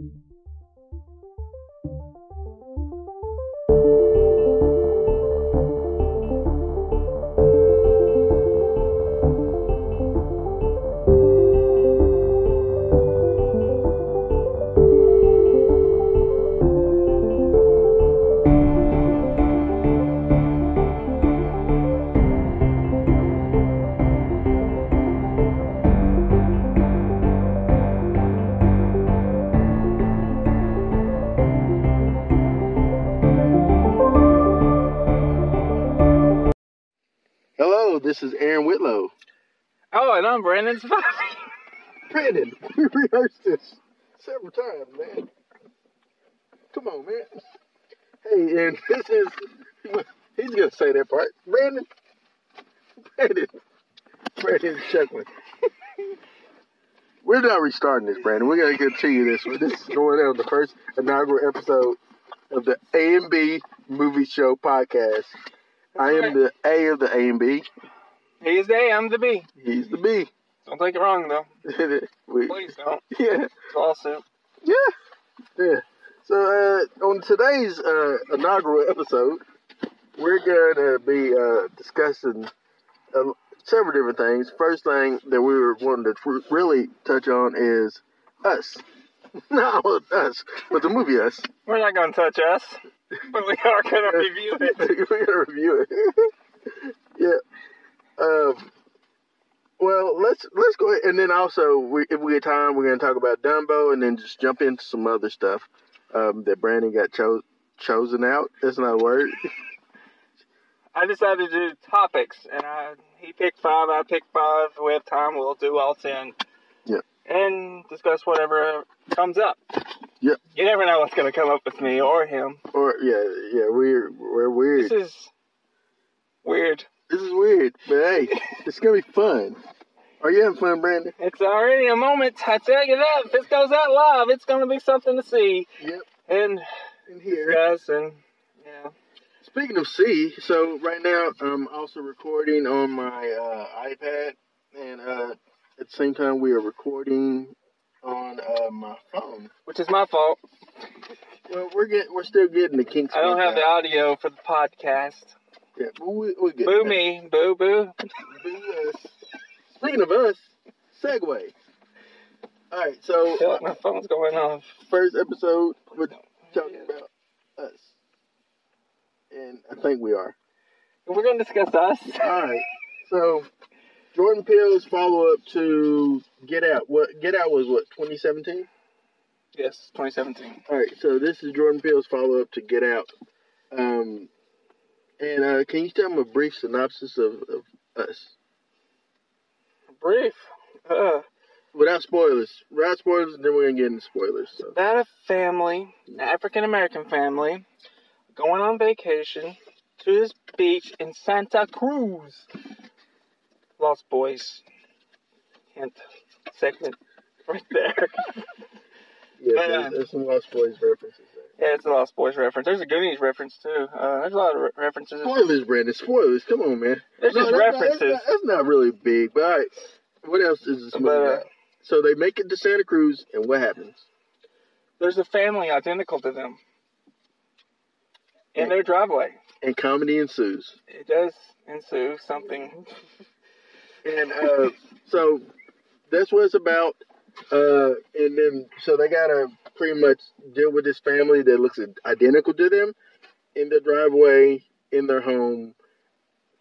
Hello, this is Aaron Whitlow. Oh, and I'm Brandon Spivey. Brandon, we rehearsed this several times, man. Come on, man. Hey, and this is, he's going to say that part. Brandon, Brandon, Brandon's chuckling. We're not restarting this, Brandon. We're going to continue this. This is going on the first inaugural episode of the A and B Movie Show podcast. I am the A of the A and B. He's the A, I'm the B. He's the B. Don't take it wrong, though. we, Please don't. yeah. It's lawsuit. Yeah, yeah. So uh, on today's uh, inaugural episode, we're going to be uh, discussing uh, several different things. First thing that we were wanting to tr- really touch on is us. Not us, but the movie Us. We're not going to touch us, but we are going to review it. we're gonna review it. yeah. Um. Well, let's let's go ahead, and then also, we, if we get time, we're gonna talk about Dumbo, and then just jump into some other stuff um, that Brandon got cho- chosen out. That's not a word. I decided to do topics, and I, he picked five, I picked five. If we have time, we'll do all ten. Yep. And discuss whatever comes up. Yep. You never know what's going to come up with me or him. Or yeah, yeah, we're we're weird. This is weird. This is weird, but hey, it's gonna be fun. Are you having fun, Brandon? It's already a moment, I tell you that. If this goes out live, it's to be something to see Yep. and In here. discuss and, yeah. Speaking of C, so right now I'm also recording on my uh, iPad, and uh, at the same time we are recording on uh, my phone. Which is my fault. Well, we're getting we're still getting the kinks. I don't have the audio for the podcast. Yeah, we we get Boo me. Boo boo. Boo us. Speaking of us, segue. All right, so I feel like my phone's going off. first episode we're talking about us, and I think we are. We're going to discuss us. All right. So Jordan Peele's follow up to Get Out. What Get Out was what 2017. Yes, 2017. All right. So this is Jordan Peele's follow up to Get Out. Um, and uh, can you tell them a brief synopsis of, of us Brief. Uh, without spoilers? Without spoilers, then we're gonna get into spoilers. So about a family, an African American family, going on vacation to this beach in Santa Cruz. Lost Boys. Hint. Segment. Right there. yeah, Man. there's, there's some Lost Boys references there. Yeah, it's a Lost Boys reference. There's a Goonies reference too. Uh, there's a lot of re- references. Spoilers, Brandon. Spoilers. Come on, man. There's just that's not- references. that's, not, that's not really big, but all right. What else is this movie But, uh, about? So they make it to Santa Cruz, and what happens? There's a family identical to them in their driveway. And comedy ensues. It does ensue something. And uh, so that's what it's about. Uh, and then so they gotta pretty much deal with this family that looks identical to them in their driveway, in their home.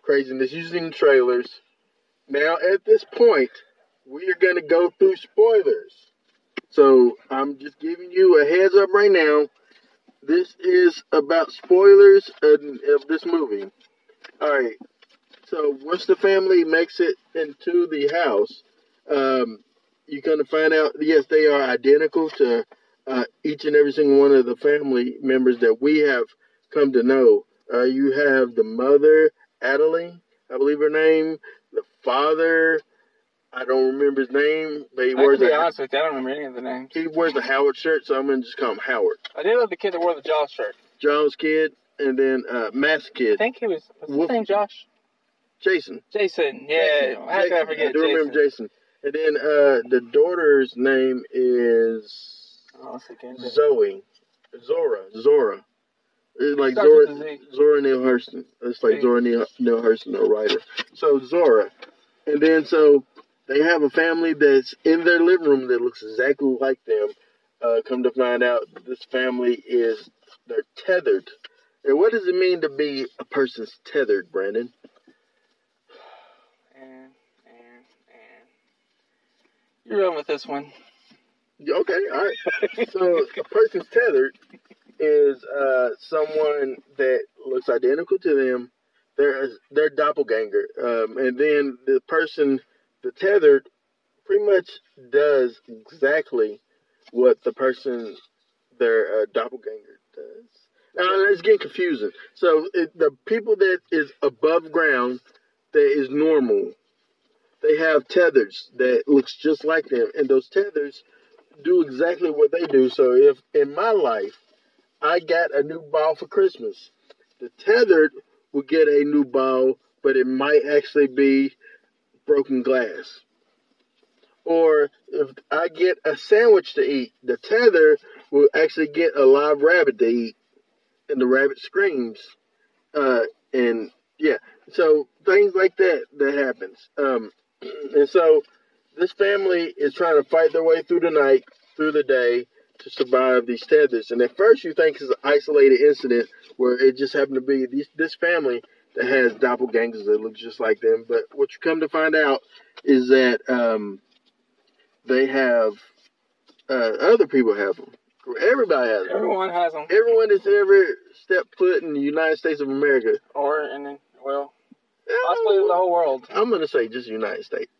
Craziness using trailers. Now at this point, we are gonna go through spoilers. So I'm just giving you a heads up right now. This is about spoilers of, this movie. All right. So once the family makes it into the house, um, you're gonna find out. Yes, they are identical to uh, each and every single one of the family members that we have come to know. Uh, you have the mother, Adeline, I believe her name. The father, I don't remember his name, but he I wears to be a honest with you, I don't remember any of the names. he wears a Howard shirt, so I'm gonna just call him Howard. I did love the kid that wore the Jaws shirt. Jaws kid, and then uh, Mask kid. I think he was, was his name Josh? Jason. Jason, yeah. How Jason. could I forget do Jason? remember Jason. And then uh, the daughter's name is Oh, it's again. It Zoe, Zora, Zora. It's like Starts Zora, with a Z. Zora Neale Hurston. It's like. Zora Neale, Neale Hurston, a writer. So Zora, and then so they have a family that's in their living room that looks exactly like them. Uh, come to find out, this family is they're tethered. And what does it mean to be a person's tethered, Brandon? And and and you run with this one. Okay, all right. So a person's tethered is uh, someone that looks identical to them. They're they're doppelganger, um, and then the person, the tethered, pretty much does exactly what the person their uh, doppelganger does. Now it's getting confusing. So it, the people that is above ground, that is normal, they have tethers that looks just like them, and those tethers do exactly what they do. So if in my life I got a new ball for Christmas, the tethered will get a new ball, but it might actually be broken glass. Or if I get a sandwich to eat, the tether will actually get a live rabbit to eat, and the rabbit screams. Uh, and yeah, so things like that that happens. Um, and so this family is trying to fight their way through the night, through the day, to survive these tethers. And at first, you think it's an isolated incident where it just happened to be these, this family that has doppelgangers that look just like them. But what you come to find out is that um, they have uh, other people have them. Everybody has them. Everyone has them. Everyone that's ever stepped foot in the United States of America. Or and then well, possibly the whole world. I'm gonna say just United States,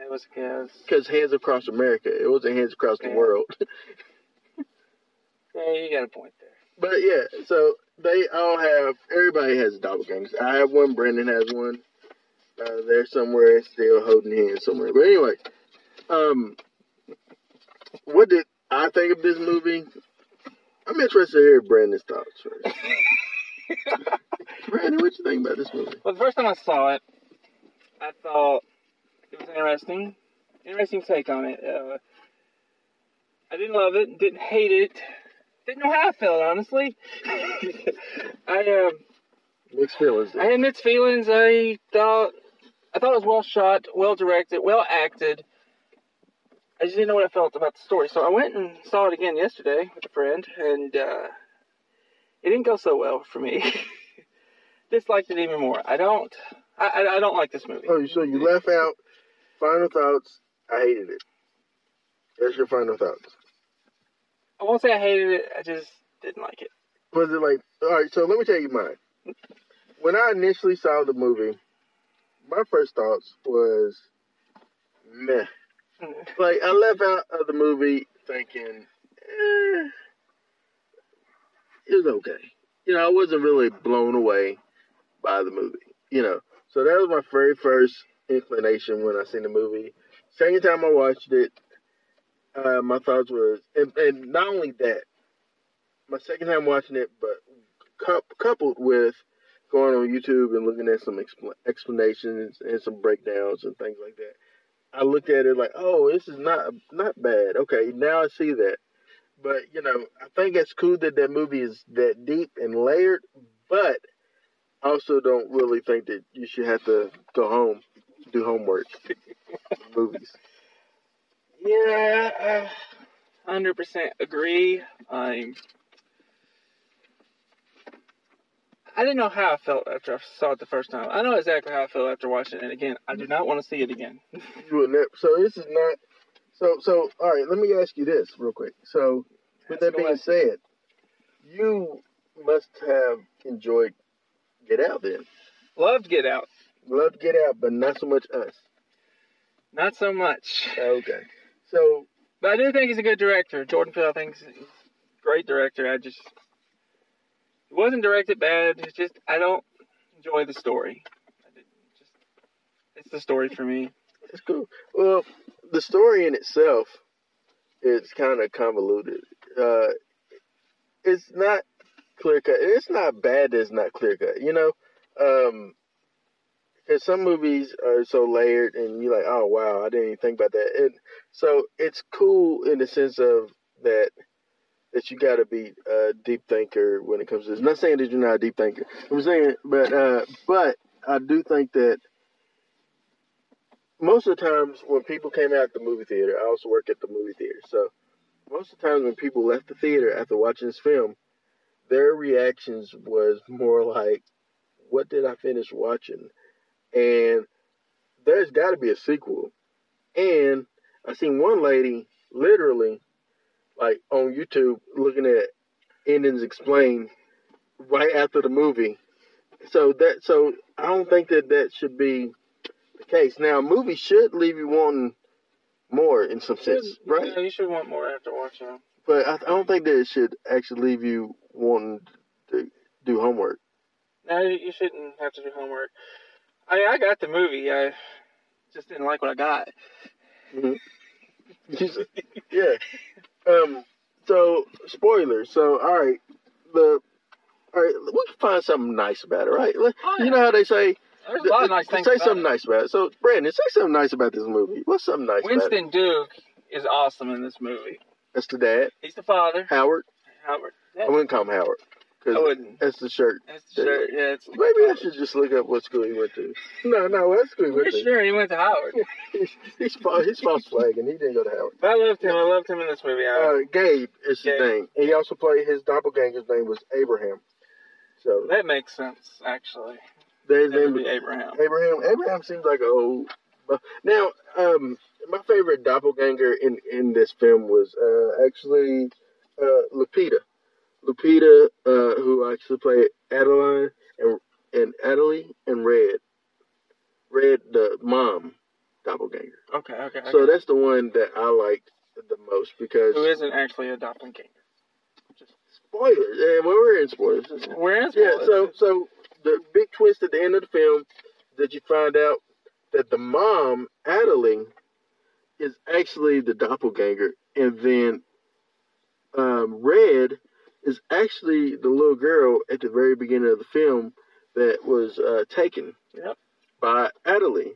It was because hands across America. It wasn't hands across the world. yeah, you got a point there. But yeah, so they all have. Everybody has doppelgangers. I have one. Brandon has one. Uh, they're somewhere still holding hands somewhere. But anyway, um, what did I think of this movie? I'm interested to hear Brandon's thoughts first. Brandon, what you think about this movie? Well, the first time I saw it, I thought it was interesting. Interesting take on it. Uh, I didn't love it, didn't hate it, didn't know how I felt honestly. I um, Mixed feelings. I had mixed feelings. I thought I thought it was well shot, well directed, well acted. I just didn't know what I felt about the story, so I went and saw it again yesterday with a friend, and uh, it didn't go so well for me. Disliked it even more. I don't. I, I, I don't like this movie. Oh, so you left out final thoughts. I hated it. That's your final thoughts. I won't say I hated it. I just didn't like it. Was it like all right? So let me tell you mine. When I initially saw the movie, my first thoughts was meh. Like I left out of the movie thinking, eh, it was okay. You know, I wasn't really blown away by the movie. You know, so that was my very first inclination when I seen the movie. Second time I watched it, uh, my thoughts was, and, and not only that, my second time watching it, but cou- coupled with going on YouTube and looking at some expl- explanations and some breakdowns and things like that. I looked at it like, oh, this is not not bad. Okay, now I see that. But you know, I think it's cool that that movie is that deep and layered. But I also don't really think that you should have to go home do homework. movies. Yeah, hundred percent agree. I'm. I didn't know how I felt after I saw it the first time. I know exactly how I felt after watching it again. I do not want to see it again. You would never, so this is not. So so all right. Let me ask you this real quick. So with that being said, you must have enjoyed Get Out then. Loved Get Out. Loved Get Out, but not so much us. Not so much. Okay. So But I do think he's a good director. Jordan Peele, I think, is a great director. I just. It wasn't directed bad. It's just, I don't enjoy the story. I didn't just, it's the story for me. it's cool. Well, the story in itself is kind of convoluted. Uh, it's not clear cut. It's not bad. that It's not clear cut. You know, um, because some movies are so layered, and you're like, oh wow, I didn't even think about that. And so it's cool in the sense of that that you got to be a deep thinker when it comes to this. not saying that you're not a deep thinker. I'm saying, but uh, but I do think that most of the times when people came out the movie theater, I also work at the movie theater, so most of the times when people left the theater after watching this film, their reactions was more like, "What did I finish watching?" And there's got to be a sequel. And I seen one lady literally, like on YouTube, looking at endings explained right after the movie. So that so I don't think that that should be the case. Now, a movie should leave you wanting more in some sense, right? Yeah, you should want more after watching them. But I, I don't think that it should actually leave you wanting to do homework. No, you shouldn't have to do homework. I mean, I got the movie. I just didn't like what I got. hmm yeah. Um. So spoilers. So all right, the all right. We can find something nice about it, right? Oh, You know how they say There's a lot of nice say things. something about nice about it. So Brandon, say something nice about this movie. What's something nice it. about it? Winston Duke is awesome in this movie. That's the dad, He's the father. Howard. Howard. I wouldn't call him Howard I wouldn't. that's the shirt. That's the shirt. Yeah, it's. Maybe I should just look up what school he went to. No, no, what school he went to. sure he went to Howard. He's, he's, fa- he's false flag and he didn't go to Howard. But I loved him. I loved him in this movie. Uh, Gabe is his name. He also played his doppelganger's name was Abraham. So that makes sense, actually. his name was Abraham. Abraham. Abraham seems like a old. but- Now, um, my favorite doppelganger in in this film was uh, actually uh, Lupita. Lupita, uh, who actually played Adeline and and Adelie and Red. Red, the mom doppelganger. Okay, okay. okay. So that's the one that I liked the most because Who isn't actually a doppelganger? spoilers. Yeah, well, we're in spoilers. We're in spoilers. Yeah, so so the big twist at the end of the film that you find out that the mom, Adeline, is actually the doppelganger, and then um, Red is actually the little girl at the very beginning of the film that was uh, taken Yep. by Adeline,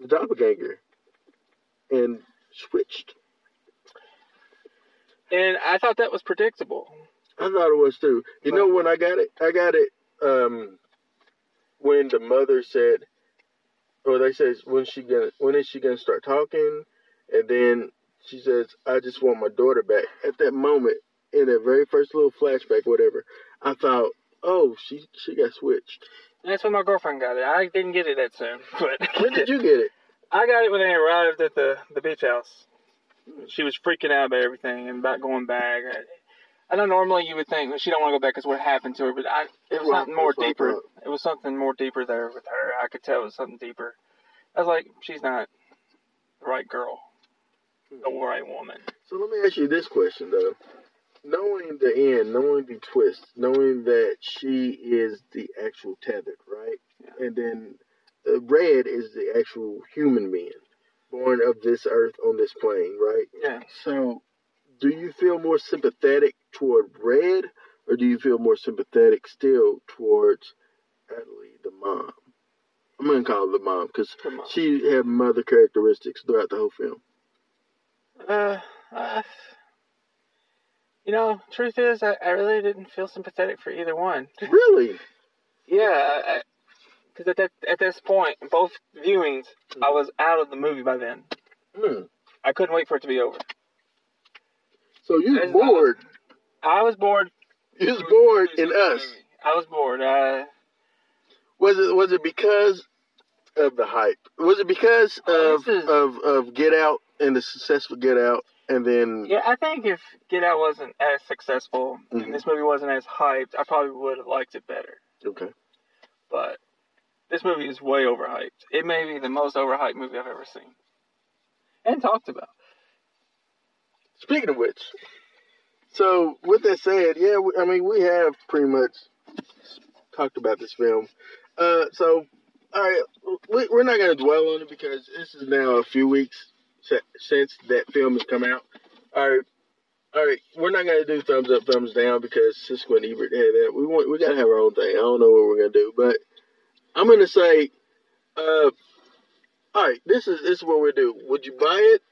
the doppelganger, and switched. And I thought that was predictable. I thought it was too. You know when I got it? I got it um, when the mother said, or they says when she gonna when is she gonna start talking? And then she says, "I just want my daughter back." At that moment, in that very first little flashback, whatever, I thought, "Oh, she she got switched." And that's when my girlfriend got it. I didn't get it that soon, but When did you get it? I got it when they arrived at the the beach house. She was freaking out about everything and about going back. I, know normally you would think well, she don't want to go back because what happened to her, but I, it was Right, something more that's what I deeper. It was something more deeper there with her. I could tell it was something deeper. I was like, she's not the right girl, the hmm. right woman. So let me ask you this question though. Knowing the end, knowing the twist, knowing that she is the actual tethered, right? Yeah. And then the red is the actual human being, born of this earth on this plane, right? Yeah. So do you feel more sympathetic toward red or do you feel more sympathetic still towards Adelie, the mom? I'm gonna call her the mom because she had mother characteristics throughout the whole film. Uh, uh, you know, truth is, I, I really didn't feel sympathetic for either one. Really? Yeah, because at that at this point, both viewings, I was out of the movie by then. Hmm. I couldn't wait for it to be over. So you not- bored. I was bored. You was bored in us. I was bored. Uh, Was it was it because of the hype? Was it because Oh, of is- of of Get Out and the successful Get Out, and then yeah, I think if Get Out wasn't as successful Mhm. and this movie wasn't as hyped, I probably would have liked it better. okay, But this movie is way overhyped. It may be the most overhyped movie I've ever seen and talked about. Speaking of which, so with that said, yeah, I mean we have pretty much talked about this film. Uh, so all right, we, we're not going to dwell on it because this is now a few weeks since that film has come out. All right, all right, we're not to do thumbs up, thumbs down because Siskel and Ebert had that. We want we got to have our own thing. I don't know what we're to do, but I'm to say, uh, all right, this is this is what we do. Would you buy it?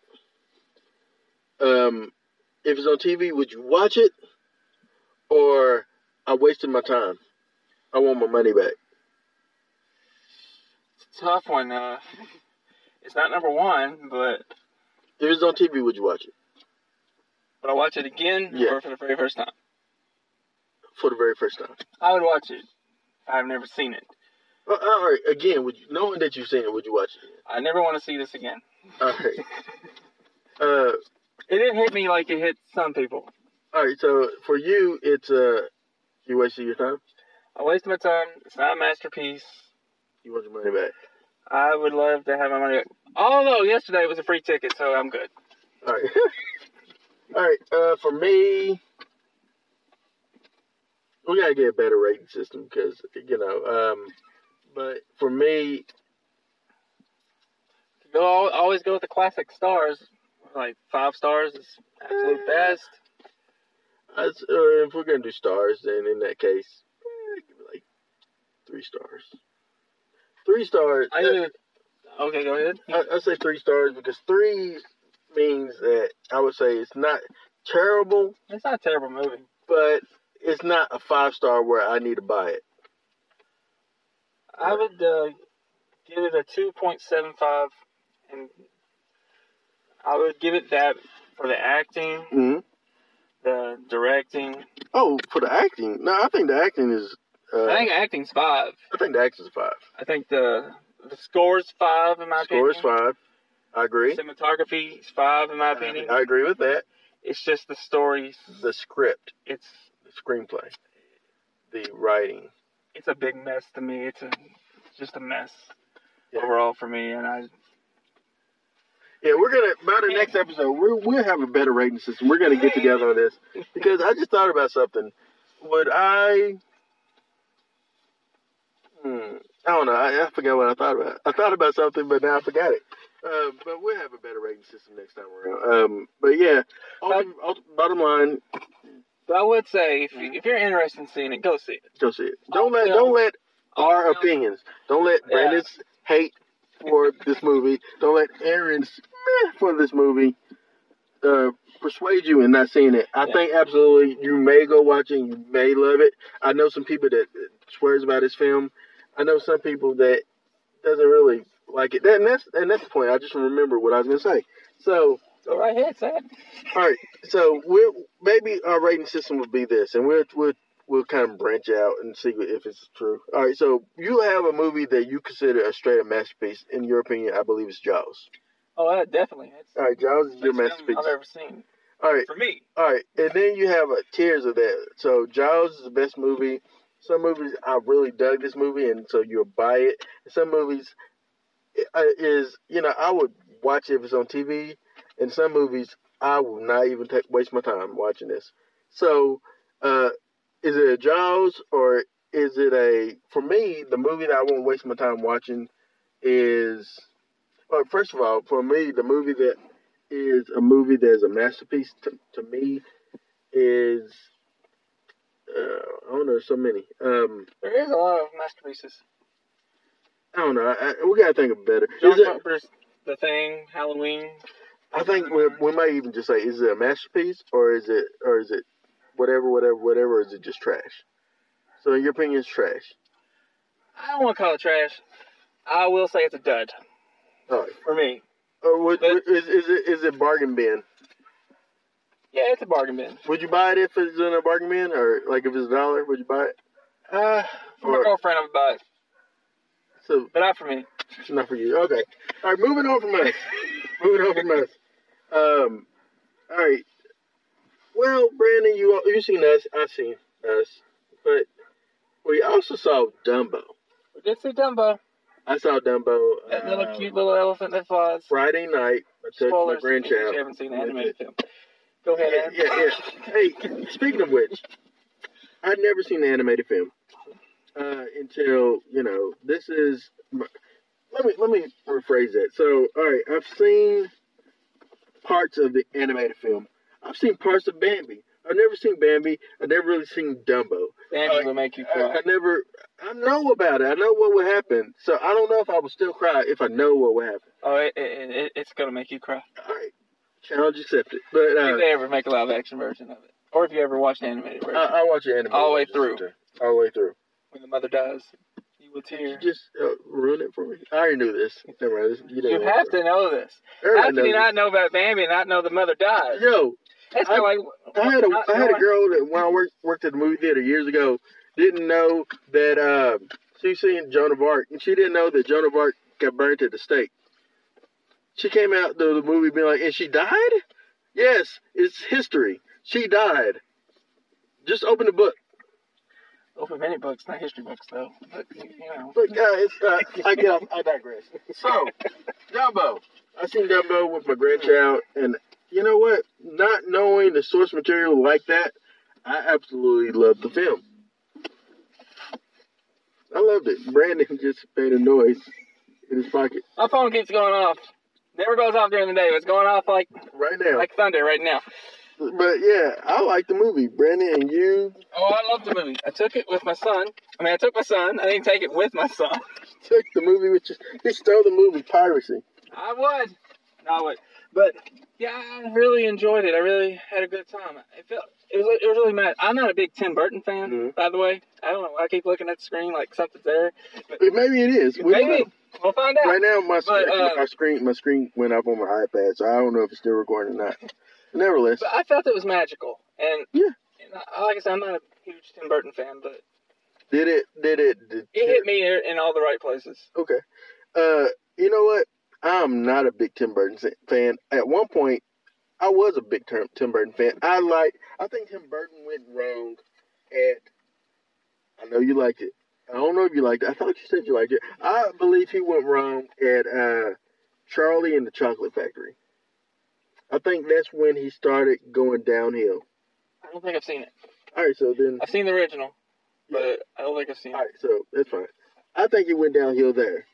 Um, if it's on TV, would you watch it? Or I wasted my time. I want my money back. It's a tough one. Uh, it's not number one, but If it's on TV, would you watch it would I watch it again Yeah. or for the very first time? for the very first time? I would watch it. I've never seen it. Uh, all right, again, would you, knowing that you've seen it, would you watch it? I never want to see this again. All right. Uh, It didn't hit me like it hit some people. all right. So for you, it's uh, you wasted your time. I wasted my time. It's not a masterpiece. You want your money back. I would love to have my money back. Although yesterday was a free ticket, so I'm good. All right. all right. Uh, for me, we gotta get a better rating system because you know. Um, but for me, Go always go with the classic stars. Like five stars is absolute best. I, uh, if we're gonna do stars, then in that case, eh, like three stars. Three stars. I even, okay, go ahead. I, I say three stars because three means that I would say it's not terrible, It's not a terrible movie. but it's not a five star where I need to buy it. I would uh, give it a two point seven five, and I would give it that for the acting, Mm-hmm. the directing. Oh, for the acting, no, I think the acting is. Uh, I think acting's five. I think the acting's five. I think the the score's five in my Score is opinion. five. I agree. Cinematography's five in my opinion. I agree with that. It's just the stories. The script, It's the screenplay, the writing. it's a big mess to me. It's a it's just a mess Yeah. overall for me, and I Yeah, we're gonna by the next episode we're, we'll have a better rating system. We're gonna get together on this because I just thought about something. Would I? Hmm, I don't know. I, I forgot what I thought about. I thought about something, but now I forgot it. Uh, but we'll have a better rating system next time around. Um, but yeah, ulti- ulti- bottom line, but I would say if, Mm-hmm. you, if you're interested in seeing it, go see it. go see it. Don't All let film- don't let our all film- opinions. Don't let Yeah. Brandon's hate for this movie. Don't let Aaron's meh for this movie uh, persuade you in not seeing it. I Yeah. think absolutely you may go watch it. You may love it. I know some people that swears about this film. I know some people that doesn't really like it. And that's and that's the point. I just remember what I was gonna say. So Go right ahead, say it. all right, so we'll maybe our rating system would be this, and we'll we'll we'll kind of branch out and see if it's true. All right, so you have a movie that you consider a straight up masterpiece. In your opinion, I believe it's Jaws. Oh, uh, definitely. It's All right, Jaws is your masterpiece. I've ever seen. All right, For me, all right, and then you have a tiers of that. So Jaws is the best movie. Some movies I really dug this movie, and so you'll buy it. Some movies uh, is you know I would watch it if it's on TV, and some movies I will not even take, waste my time watching this. So, uh, is it a Jaws or is it a? For me, the movie that I won't waste my time watching is. Well, first of all, for me, the movie that is a movie that is a masterpiece to, to me is. Uh, I don't know, so many. Um, there is a lot of masterpieces. I don't know. I, we gotta think of better. John Is it, Carpenter's The Thing, Halloween. I think we, we might even just say, is it a masterpiece or is it or is it whatever, whatever, whatever? Or is it just trash? So, in your opinion, it's trash. I don't want to call it trash. I will say it's a dud All right. for me. Or would, But- is, is it is it bargain bin? Yeah, it's a bargain bin. Would you buy it if it's in a bargain bin, or like if it's a dollar? Would you buy it? Uh, for my girlfriend, I would buy it, So but not for me. it's not for you. Okay. All right. Moving on from us. moving on from us. Um. All right. Well, Brandon, you you seen us. I've seen us, but we also saw Dumbo. We did see Dumbo, I saw Dumbo. that little uh, cute little elephant that flies. Friday night. I took Spoilers my grandchild. you haven't seen the animated film. Go ahead, Yeah, Aaron. yeah, yeah. Hey, speaking of which, I'd never seen the animated film uh, until you know this is. My, let me let me rephrase that. So, all right, I've seen parts of the animated film. I've seen parts of Bambi. I've never seen Bambi. I've never really seen Dumbo. Bambi Uh, will make you I, cry. I never. I know about it. I know what would happen. So I don't know if I would still cry if I know what would happen. Oh, it, it, it, it's gonna make you cry. All right. Challenge accepted. But if uh, they ever make a live action version of it, or if you ever watched the animated version, I, I watch the anime All the way through. sometime. All the way through. when the mother dies, you will Did you just uh, ruin it for me? I already knew this. Never mind. This, you You have to know this. How can you not know about Bambi and not know the mother dies? Yo, That's I- like I had a I had a girl that when I worked worked at the movie theater years ago didn't know that um, she seen Joan of Arc and she didn't know that Joan of Arc got burnt at the stake. She came out to the movie being like, and she died. Yes, it's history. She died. Just open the book. Open many books, not history books though. But you know. But guys, uh, I get off, I digress. So, Dumbo. I seen Dumbo with my grandchild, and you know what? Not knowing the source material like that, I absolutely loved the film. I loved it. Brandon just made a noise in his pocket My phone keeps going off. Never goes off during the day. It's going off like right now. like thunder right now. But yeah, I like the movie. Brandon and you Oh, I love the movie. I took it with my son. I mean, I took my son. I didn't take it with my son. took the movie, which is, he stole the movie piracy. I would. No, I would. But yeah, I really enjoyed it. I really had a good time. It felt it was it was really mad. I'm not a big Tim Burton fan, Mhm. by the way. I don't know. Why I keep looking at the screen like something's there. Maybe it is. We Maybe we'll find out. Right now, my, But, screen, uh, my screen my screen went up on my iPad, so I don't know if it's still recording or not. Nevertheless, But I felt it was magical, and Yeah. and I- like I said, I'm not a huge Tim Burton fan, but did it? Did it? Did it hit me in all the right places. Okay. Uh, you know what? I'm not a big Tim Burton fan. At one point, I was a big Tim Burton fan. I like. I think Tim Burton went wrong at. I know you liked it. I don't know if you liked it. I thought you said you liked it. I believe he went wrong at uh, Charlie and the Chocolate Factory. I think that's when he started going downhill. I don't think I've seen it. All right, so then. I've seen the original, Yeah. but I don't think I've seen All it. right, so that's fine. I think he went downhill there.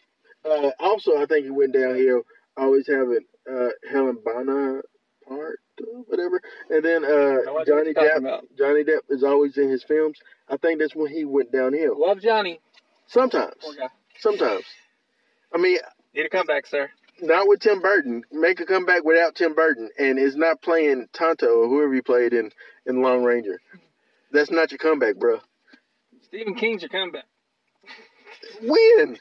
Uh, also, I think he went downhill always having uh, Helen Bonham part, whatever, and then uh, Johnny Depp. about. Johnny Depp is always in his films. I think that's when he went downhill. Love Johnny. Sometimes, sometimes. I mean, Need a comeback, sir. not with Tim Burton. Make a comeback without Tim Burton, and is not playing Tonto or whoever he played in in Lone Ranger. That's not your comeback, bro. Stephen King's your comeback. When?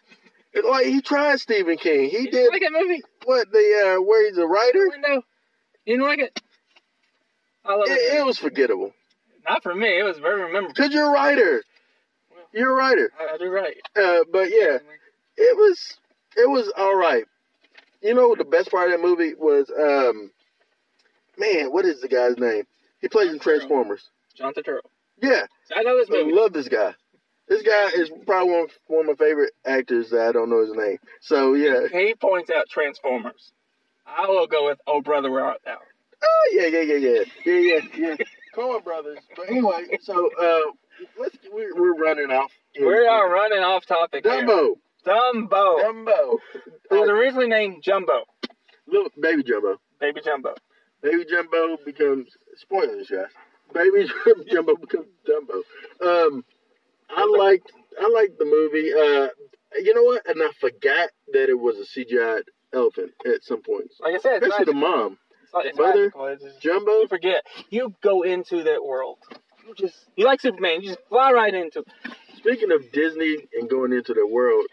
Like he tried Stephen King. He You did like that movie? what the uh where he's a writer Window. You didn't like it? I love it, it. it was forgettable Not for me. It was very memorable. because you're a writer you're a writer I, I do right. uh but yeah it was it was all right you know the best part of that movie was um man what is the guy's name he plays in transformers John Turturro. yeah I know this I movie. love this guy this guy is probably one of, one of my favorite actors that I don't know his name so yeah He points out Transformers. I will go with Oh Brother Where Art Thou. Oh yeah, yeah, yeah, yeah, yeah, yeah, yeah. Coen Brothers. But anyway, so uh, let's we're, we're running off. We are running off topic here. Dumbo. Dumbo. Dumbo. It was originally named Jumbo. little baby Jumbo. Baby Jumbo. Baby Jumbo becomes spoilers, guys. Baby Jumbo becomes Dumbo. Um, I liked I liked the movie. Uh, you know what? And I forgot that it was a CGI elephant at some points, Like I said, it's, especially the mom. it's, like- it's mother. It's just- Jumbo. you forget. You go into that world. You just you like Superman. You just fly right into. it. Speaking of Disney and going into the world,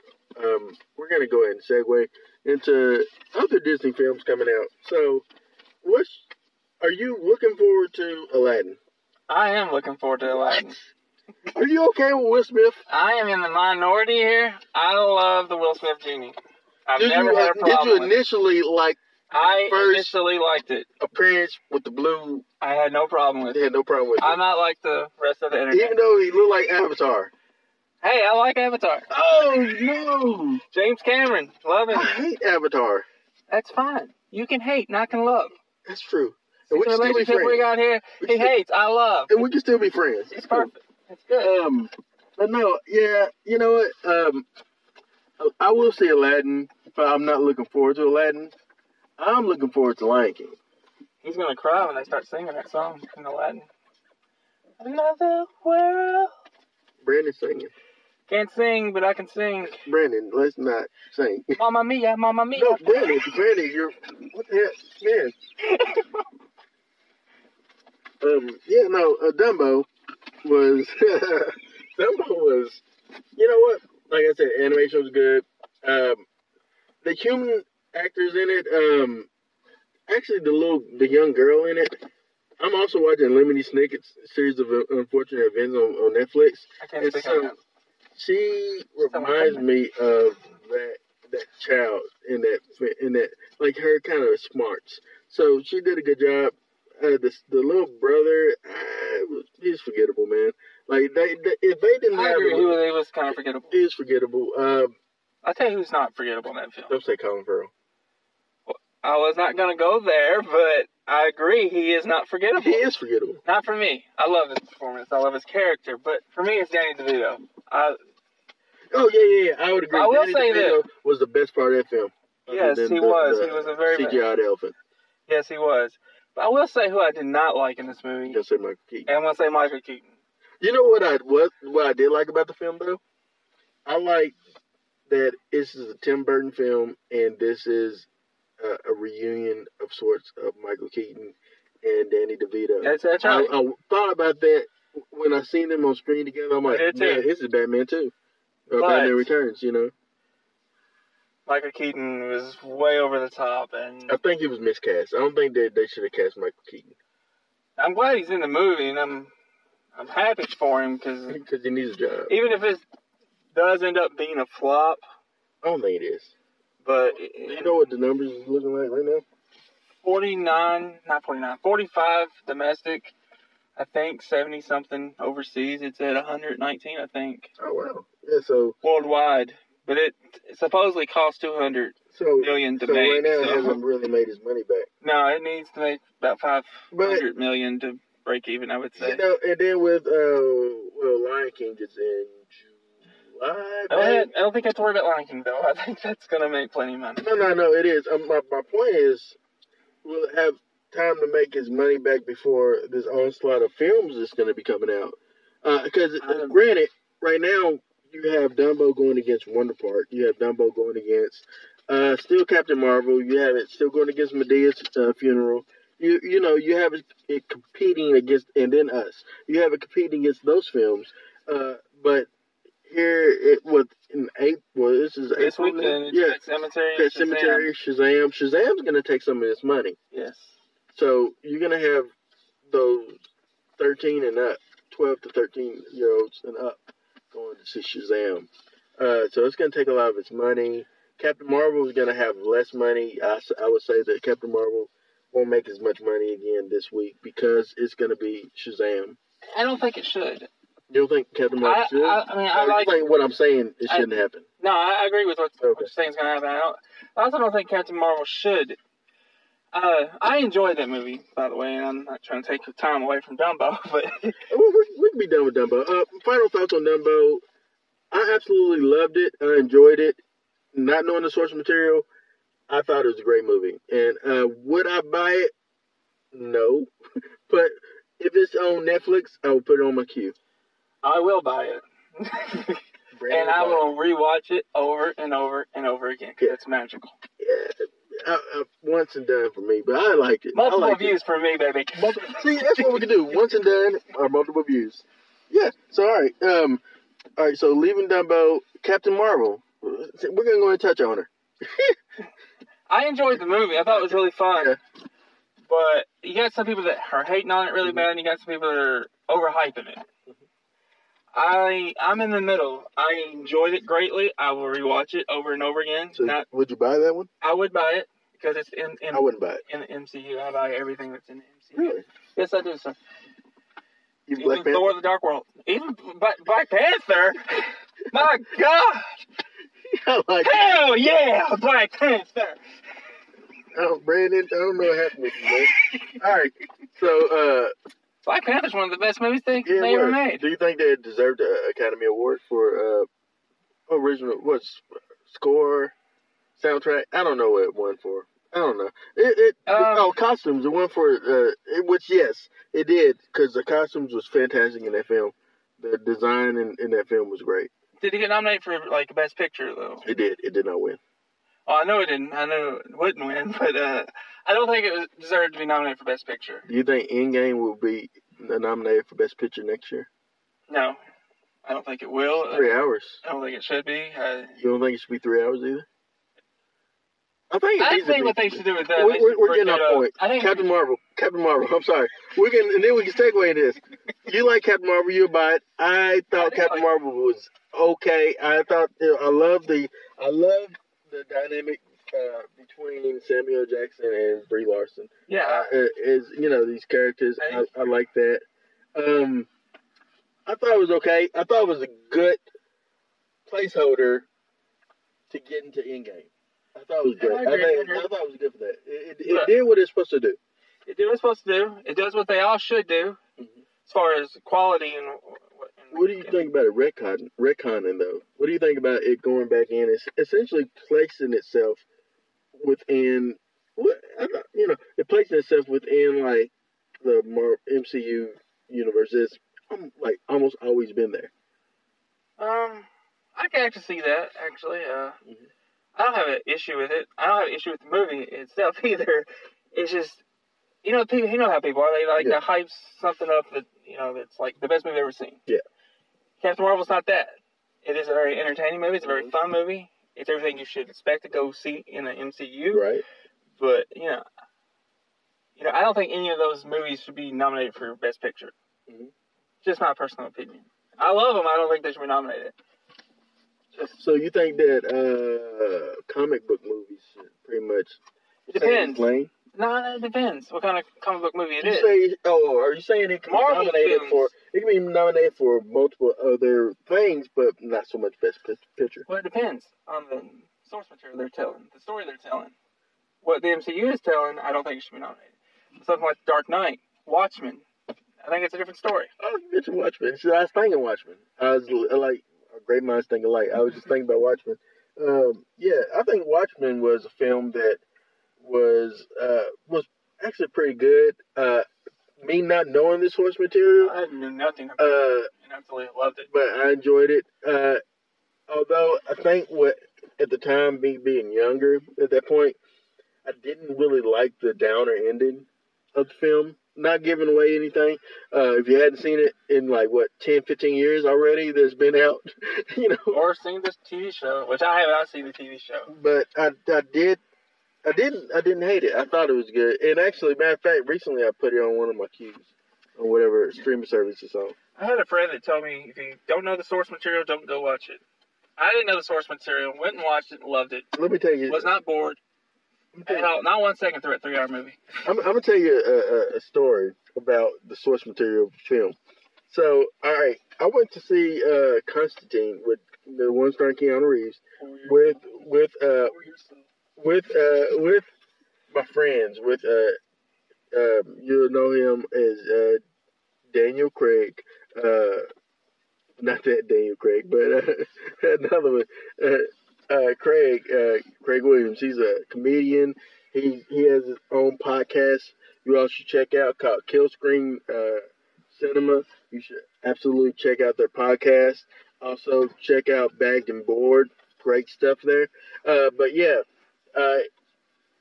um, we're gonna go ahead and segue into other Disney films coming out. So, what's are you looking forward to Aladdin? I am looking forward to Aladdin. Are you okay with Will Smith? I am in the minority here. I love the Will Smith genie. I've Did never you had uh, a did problem you with it. initially like I first- initially liked it. appearance with the blue? I had no problem with They it. had no problem with I'm it, not like the rest of the internet. even though he looked like Avatar. Hey, I like Avatar. Oh no! James Cameron, love it. I him. hate Avatar. That's fine. You can hate, not can love. That's true. And we can still be relationship we friends. got here, We he can- hates, I love. And we can still be friends. It's perfect. It's good. Um, but no, yeah, you know what? Um, I will say Aladdin, but I'm not looking forward to Aladdin. I'm looking forward to Lion King. He's gonna cry when they start singing that song in Aladdin. Another world. Brandon singing. Can't sing, but I can sing. Brandon, let's not sing. Mama mia, mamma mia. No, Brandon, Brandon, you're what the heck, man? Um, yeah, no, uh, Dumbo was Dumbo was, you know what? Like I said, animation was good. Um, the human actors in it, um, actually the little the young girl in it. I'm also watching Lemony Snicket's series of unfortunate events on, on Netflix. I can't And so on she reminds me of that that child in that in that like her kind of smarts. So she did a good job. Uh, the the little brother, uh, he's forgettable, man. Like they, they if they didn't I have agree. him, He was, he was kind of forgettable. he is forgettable. Um, I'll tell you who's not forgettable in that film. don't say Colin Farrell. I was not going to go there, but I agree. He is not forgettable. He is forgettable. Not for me. I love his performance. I love his character. But for me, it's Danny DeVito. I, Oh yeah, yeah, yeah. I would agree. I will Danny say DeVito was the best part of that film. Yes, he the- was. the He was a very CGI elephant. yes, he was. But I will say who I did not like in this movie. Just say Michael Keaton. And I'm going to say Michael Keaton. You know what I what what I did like about the film though? I like that this is a Tim Burton film and this is a, a reunion of sorts of Michael Keaton and Danny DeVito. That's, that's I, right. I thought about that when I seen them on screen together. I'm like, I man, this is Batman too. Uh, or But- Batman Returns, you know. Michael Keaton was way over the top. And I think he was miscast. I don't think that they should have cast Michael Keaton I'm glad he's in the movie. And I'm, I'm happy for him because because he needs a job. even if it does end up being a flop, I don't think it is. but Do you know what the numbers is looking like right now? 49, not 49, 45 domestic. I think 70 something overseas. It's at 119, I think, Oh wow. Yeah. So worldwide. But it supposedly costs 200 so million to so make. right now it so- hasn't really made his money back. No, it needs to make about 500 million to break even, I would say. you know, and then with uh, well, Lion King is in July. I don't, I don't think I have to worry about Lion King, though. I think that's going to make plenty of money. No, no, no. It is. Um, my my point is, we'll have time to make his money back before this onslaught of films is going to be coming out. Because Um, granted, right now you have Dumbo going against Wonder Park. You have Dumbo going against uh, still Captain Marvel. You have it still going against Madea's uh, funeral. You you know you have it, competing against and then us. You have it competing against those films. Uh, but here it was in April. Well, this is This April weekend, yeah. Cemetery. Shazam. Cemetery, Shazam. Shazam's gonna take some of this money. Yes. So you're gonna have those thirteen and up, twelve to thirteen year olds and up going to see Shazam. Uh, so it's gonna take a lot of its money. Captain Marvel is gonna have less money. I, I would say that Captain Marvel won't make as much money again this week because it's gonna be Shazam. I don't think it should. You don't think Captain Marvel I, should? I, I mean, I Or like. think what I'm saying it shouldn't happen. No, I I agree with what, what Okay. you're saying is going to happen. I, don't, I also don't think Captain Marvel should. Uh, I enjoyed that movie, by the way, and I'm not trying to take your time away from Dumbo, but Well, we, we can be done with Dumbo. Uh, final thoughts on Dumbo. I absolutely loved it. I enjoyed it. Not knowing the source material, I thought it was a great movie. And uh, would I buy it? No. but if it's on Netflix, I will put it on my queue. I will buy it. and I will rewatch it over and over and over again 'cause Yeah. it's magical. Yeah, I, I, once and done for me. But I like it. Multiple I liked views for me, baby. Multiple, see, that's what we can do. Once and done or multiple views. Yeah. So all right. Um. All right. So leaving Dumbo, Captain Marvel. We're gonna go and touch on her. I enjoyed the movie. I thought it was really fun. Yeah. But you got some people that are hating on it really Mhm. bad, and you got some people that are overhyping it. I I'm in the middle. I enjoyed it greatly. I will rewatch it over and over again. So Not would you buy that one? I would buy it because it's in in, I wouldn't buy it. in the MCU. I buy everything that's in the MCU. Really? Yes, I do, sir. You Even Black Panther? Thor: The Dark World. Even Black, Black Panther. My God! I like it. Hell yeah, Black Panther. Oh, Brandon, I don't know what happened with you, man. All right. So, uh, Black Panther's one of the best movies they, yeah, they ever made. Do you think they deserved an Academy Award for uh, original, what's score, soundtrack? I don't know what it won for. I don't know. It, it Um, oh costumes. It won for uh, it, which yes, it did because the costumes was fantastic in that film. The design in, in that film was great. Did it get nominated for like best picture though? It did. It did not win. Oh, I know it didn't. I know it wouldn't win, but uh, I don't think it deserved to be nominated for best picture. Do you think Endgame will be nominated for best picture next year? No, I don't think it will. Three hours. I don't think it should be. Uh, You don't think it should be three hours either? I think it I think what they should do with that. We're, we're, we're getting off point. I think Captain Marvel. Captain Marvel. I'm sorry. We can and then we can segue in this. You like Captain Marvel? You buy it. I thought I Captain like- Marvel was okay. I thought I love the I love the dynamic uh, between Samuel Jackson and Brie Larson. Yeah, Uh, is you know these characters. I, I like that. Um, I thought it was okay. I thought it was a good placeholder to get into Endgame. I thought it was good. I I, I think. I thought it was good for that. It, it, it did what it's supposed to do. it did what it's supposed to do. It does what they all should do, Mhm. as far as quality and. What- do you think about it retcon, retconning though? What do you think about it going back in? It's essentially placing itself within what you know, it placing itself within like the MCU universe. It's um, like almost always been there. Um, I can actually see that. Actually, uh, Mhm. I don't have an issue with it. I don't have an issue with the movie itself either. It's just, you know, people. You know how people are. They like Yeah. to hype something up that you know that's like the best movie I've ever seen. Yeah. Captain Marvel's not that. It is a very entertaining movie. It's a very Mhm. fun movie. It's everything you should expect to go see in the MCU. Right. But you know, you know, I don't think any of those movies should be nominated for Best Picture. Mhm. Just my personal opinion. I love them. I don't think they should be nominated. Just So you think that uh, comic book movies should pretty much It depends. no, it depends what kind of comic book movie it You is. say, oh, are you saying it can be nominated films. for? It can be nominated for multiple other things, but not so much best picture. Well, it depends on the source material they're telling, the story they're telling. What the MCU is telling, I don't think it should be nominated. Something like Dark Knight, Watchmen, I think it's a different story. Oh, you mentioned Watchmen. See, I was thinking Watchmen. I was like, a great minds think alike. I was just thinking about Watchmen. Um, yeah, I think Watchmen was a film that was uh, was actually pretty good. Uh, me not knowing the source material, I knew nothing about it uh, and absolutely loved it. but I enjoyed it. Uh, although I think what at the time, me being younger at that point, I didn't really like the downer ending of the film. Not giving away anything. Uh, if you hadn't seen it in like what 10, 15 years already, that's been out, you know. Or seen this TV show, which I have not seen the TV show. But I, I did, I didn't, I didn't hate it. I thought it was good. And actually, matter of fact, recently I put it on one of my queues on whatever streaming service it's on. I had a friend that told me if you don't know the source material, don't go watch it. I didn't know the source material, went and watched it, and loved it. Let me tell you. Was not bored let at all. Not one second through a three-hour movie. I'm, I'm gonna tell you a, a, a story about the source material film. So, all right, I went to see uh, Constantine with the one starring Keanu Reeves with with uh with uh with my friends with uh um you'll know him as uh Daniel Craig uh not that Daniel Craig but uh, another one Craig Craig Williams. He's a comedian. He he has his own podcast. You all should check out called Kill Screen Cinema. You should absolutely check out their podcast. Also check out Bagged and Board great stuff there. But yeah uh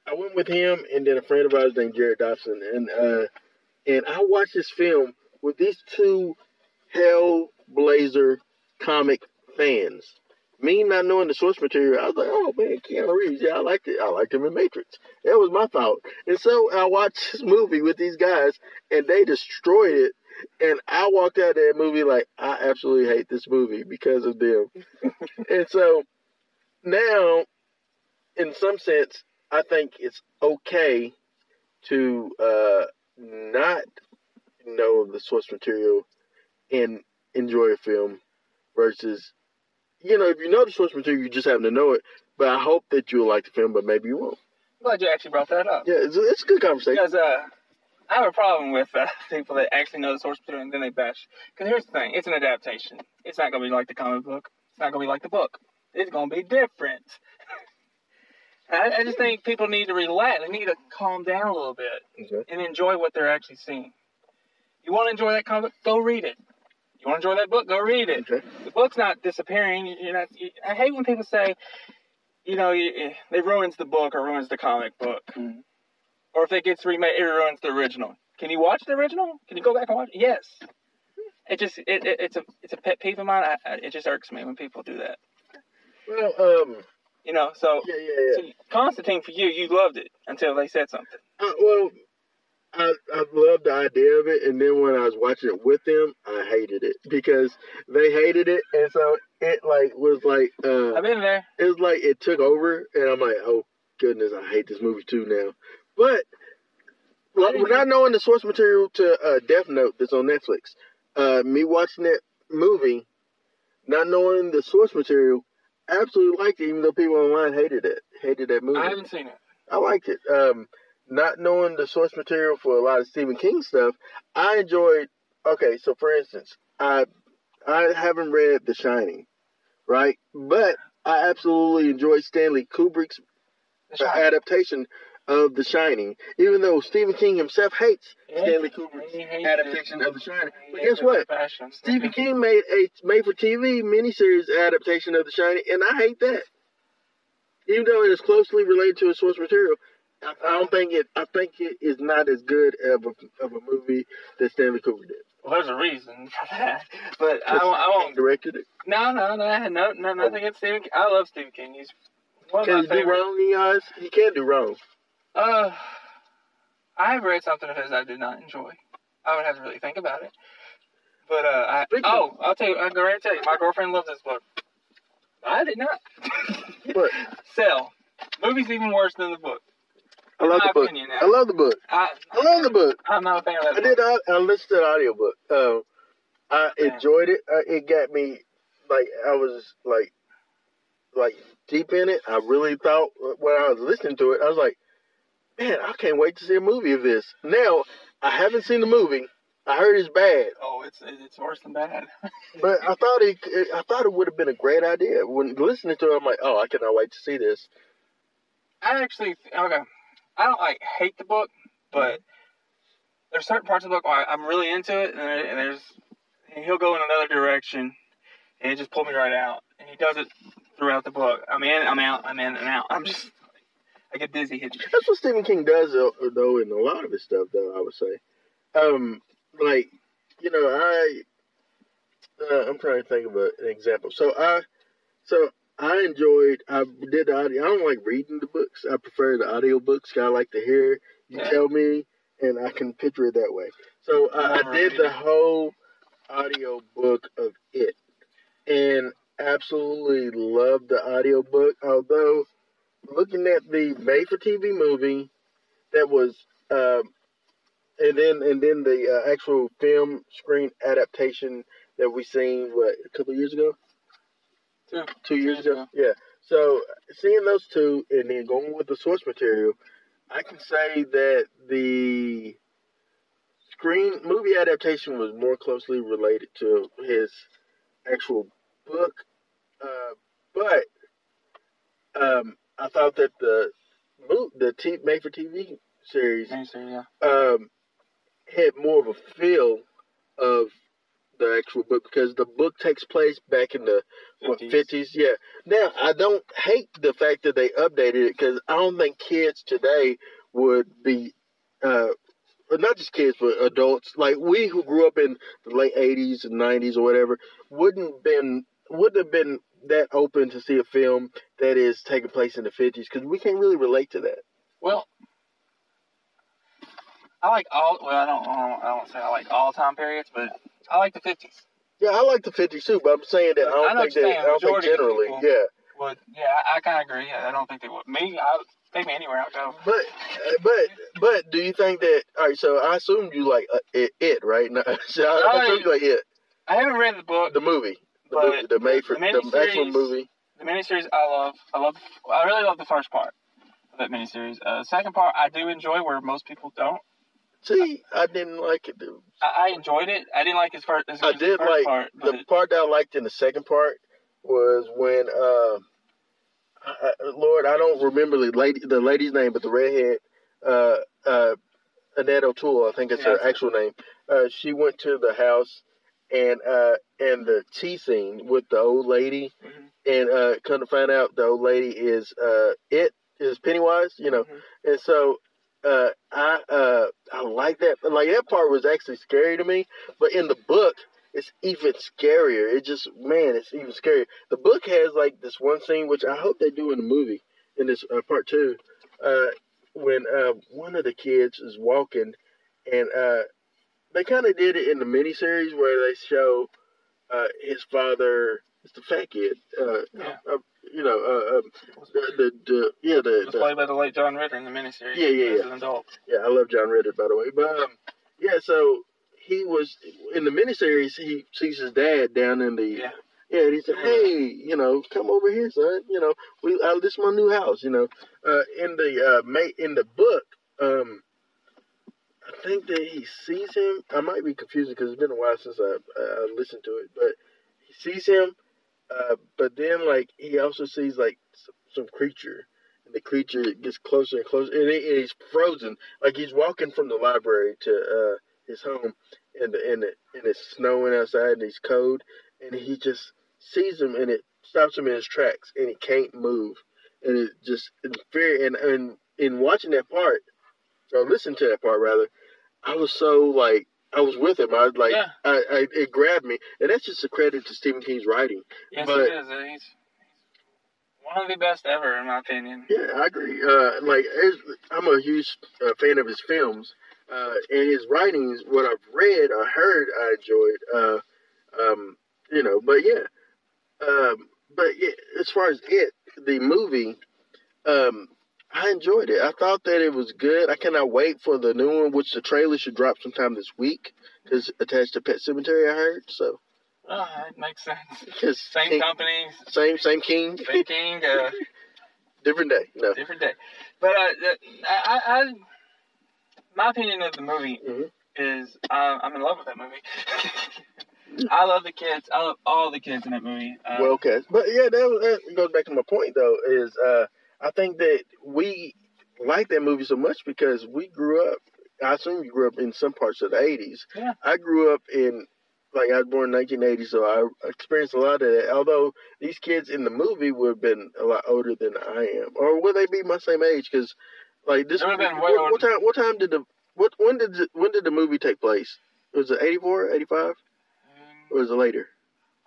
I went with him and then a friend of ours named Jared Dobson, and uh, and I watched this film with these two Hellblazer comic fans. Me not knowing the source material, I was like, oh man, Keanu Reeves, yeah, I liked it. I liked him in Matrix. That was my fault. And so I watched this movie with these guys, and they destroyed it. And I walked out of that movie like, I absolutely hate this movie because of them. and so now, in some sense, I think it's okay to uh, not know the source material and enjoy a film versus, you know, if you know the source material, you just happen to know it. But I hope that you'll like the film, but maybe you won't. I'm glad you actually brought that up. Yeah, it's, it's a good conversation. Because uh, I have a problem with uh, people that actually know the source material and then they bash. Because here's the thing: it's an adaptation. It's not gonna be like the comic book. It's not gonna be like the book. It's gonna be different. I, I just think people need to relax. They need to calm down a little bit Okay. and enjoy what they're actually seeing. You want to enjoy that comic? Go read it. You want to enjoy that book? Go read it. Okay. The book's not disappearing. You're not. You, I hate when people say, you know, you, it ruins the book or ruins the comic book, Mhm. or if it gets remade, it ruins the original. Can you watch the original? Can you go back and watch? it? Yes. It just it, it it's a it's a pet peeve of mine. I, I, it just irks me when people do that. Well, um, You know. So, yeah, yeah, yeah. so Constantine for you, you loved it until they said something. Uh, well, I I loved the idea of it, and then when I was watching it with them, I hated it because they hated it, and so it like was like uh, I've been there. it was like it took over, and I'm like, oh goodness, I hate this movie too now. But didn't not knowing the source material to uh, Death Note that's on Netflix, uh, me watching that movie, not knowing the source material, absolutely liked it, even though people online hated it, hated that movie. I haven't seen it. I liked it. Um, not knowing the source material for a lot of Stephen King stuff, I enjoyed. Okay, so for instance, I I haven't read The Shining, right? But I absolutely enjoyed Stanley Kubrick's adaptation of The Shining, even though Stephen King himself hates. Stanley Kubrick's adaptation of The Shining. But guess what? Stephen King made a made-for-TV miniseries adaptation of The Shining, and I hate that. Even though it is closely related to its source material, I, I don't think it. I think it is not as good of a, of a movie that Stanley Kubrick did. Well, there's a reason for that, but I won't. I won't directed it. no, no, no, no, no, nothing against Stephen. King. I love Stephen King. He's one Can of he my do wrong in your eyes? He can't do wrong. Uh, I have read something of his I did not enjoy. I would have to really think about it. But uh, I oh, I'll tell you. I'm going to tell you. My girlfriend loves this book. I did not. What? Cell. Movie's even worse than the book. I love the book. I love the book. I I love the book. I'm not a fan of that. I did. I, I listened to the audiobook. Um, I Yeah. enjoyed it. Uh, it got me like I was like like deep in it. I really thought when I was listening to it, I was like, man, I can't wait to see a movie of this. Now I haven't seen the movie. I heard it's bad, Oh, it's it's worse than bad. but I thought it. I thought it would have been a great idea. When listening to it, I'm like, oh, I cannot wait to see this. I actually okay. I don't like hate the book, but mm-hmm. there's certain parts of the book where I'm really into it, and, and there's and he'll go in another direction, and it just pulled me right out. And he does it throughout the book. I'm in, I'm out, I'm in and out. I'm just I get dizzy. That's what Stephen King does, though, though in a lot of his stuff. Though I would say, um, like you know, I uh, I'm trying to think of a, an example. So I, so I enjoyed. I did the audio. I don't like reading the books. I prefer the audio books. I like to hear you Yeah. tell me, and I can picture it that way. So I, I did the whole audio book of it, and absolutely loved the audio book. Although looking at the made-for-TV movie that was, um, and then and then the uh, actual film screen adaptation that we seen what a couple years ago, Two. two years years ago, ago. yeah. So seeing those two and then going with the source material, I can say that the screen movie adaptation was more closely related to his actual book, uh, but um, I thought that the the t- made for TV series yeah. um, had more of a feel of the actual book because the book takes place back in the what, 50s. 50s. Yeah. Now, I don't hate the fact that they updated it because I don't think kids today would be, uh, not just kids, but adults like we who grew up in the late 80s and 90s or whatever wouldn't been wouldn't have been that open to see a film that is taking place in the 50s because we can't really relate to that. Well, I like all. Well, I don't. I don't, I don't say I like all time periods, but I like the fifties. Yeah, I like the 50s too, but I'm saying that I don't I think that saying, I don't think generally. people. Yeah. But yeah, I, I kind of agree. I don't think they would. Me, I take me anywhere I'll go. But but but do you think that? All right, so I assume you like uh, it, it, right? No, so I, I assume you like it, I haven't read the book. the movie, the the made for the the, actual miniseries- movie. The miniseries I love. I love. I really love the first part of that miniseries. Uh, the second part I do enjoy, where most people don't. See, I didn't like it. I, I enjoyed it. I didn't like his first. His, I did first like part, the part that I liked in the second part was when, uh, I, I- Lord, I don't remember the lady, the lady's name, but the redhead, uh, uh, Annette O'Toole, I think it's Yeah, her actual name. Uh, she went to the house and uh, and the tea scene with the old lady, Mhm. and uh, come to find out the old lady is uh, it is Pennywise, you know, Mhm. and so uh, I uh, I like that. Like that part was actually scary to me, but in the book, it's even scarier. It just man, it's even scarier. The book has like this one scene, which I hope they do in the movie in this uh, part two, uh, when uh, one of the kids is walking, and uh, they kind of did it in the miniseries where they show uh, his father. It's the fat kid. Uh, Yeah. uh, you know, uh, um, the, the, the yeah the, the played by the late John Ritter in the miniseries. Yeah, yeah, as yeah. an adult. yeah, I love John Ritter, by the way. But um, yeah, so he was in the miniseries. He sees his dad down in the Yeah. yeah, and he said, "Hey, you know, come over here, son. You know, we uh, this is my new house. You know, uh, in the uh, ma- in the book, um, I think that he sees him. I might be confusing because it's been a while since I, I listened to it, but he sees him. Uh, but then, like, he also sees like some, some creature, and the creature gets closer and closer, and, he, and he's frozen. Like he's walking from the library to uh, his home, and the, and the, and it's snowing outside, and he's cold, and he just sees him, and it stops him in his tracks, and he can't move, and it just in fear, and and in watching that part, or listening to that part rather, I was so like. I was with him. I was like, Yeah. I, I, it grabbed me, and that's just a credit to Stephen King's writing. Yes, But- he is. He's, one of the best ever, in my opinion. Yeah, I agree. Uh, like, I'm a huge uh, fan of his films, uh, and his writings. What I've read or heard, I enjoyed. Uh, um, you know, but yeah, um, but yeah, as far as it, the movie, um, I enjoyed it. I thought that it was good. I cannot wait for the new one, which the trailer should drop sometime this week. Because attached to Pet Sematary, I heard. So, Oh, it makes sense. Same King- company, same, same King, same king, uh, different day. No. different day. But uh, I, I, I, my opinion of the movie Mhm. is uh, I'm in love with that movie. I love the kids. I love all the kids in that movie. Uh, well cast. But yeah, that, was, that goes back to my point though. Is uh, I think that we like that movie so much because we grew up. I assume you grew up in some parts of the '80s. Yeah. I grew up in like I was born in 1980, so I experienced a lot of that. Although these kids in the movie would have been a lot older than I am, or would they be my same age? Because like this, would've been way what, what time? What time did the what when did the, when did the movie take place? Was it 84, 85, um, or was it later?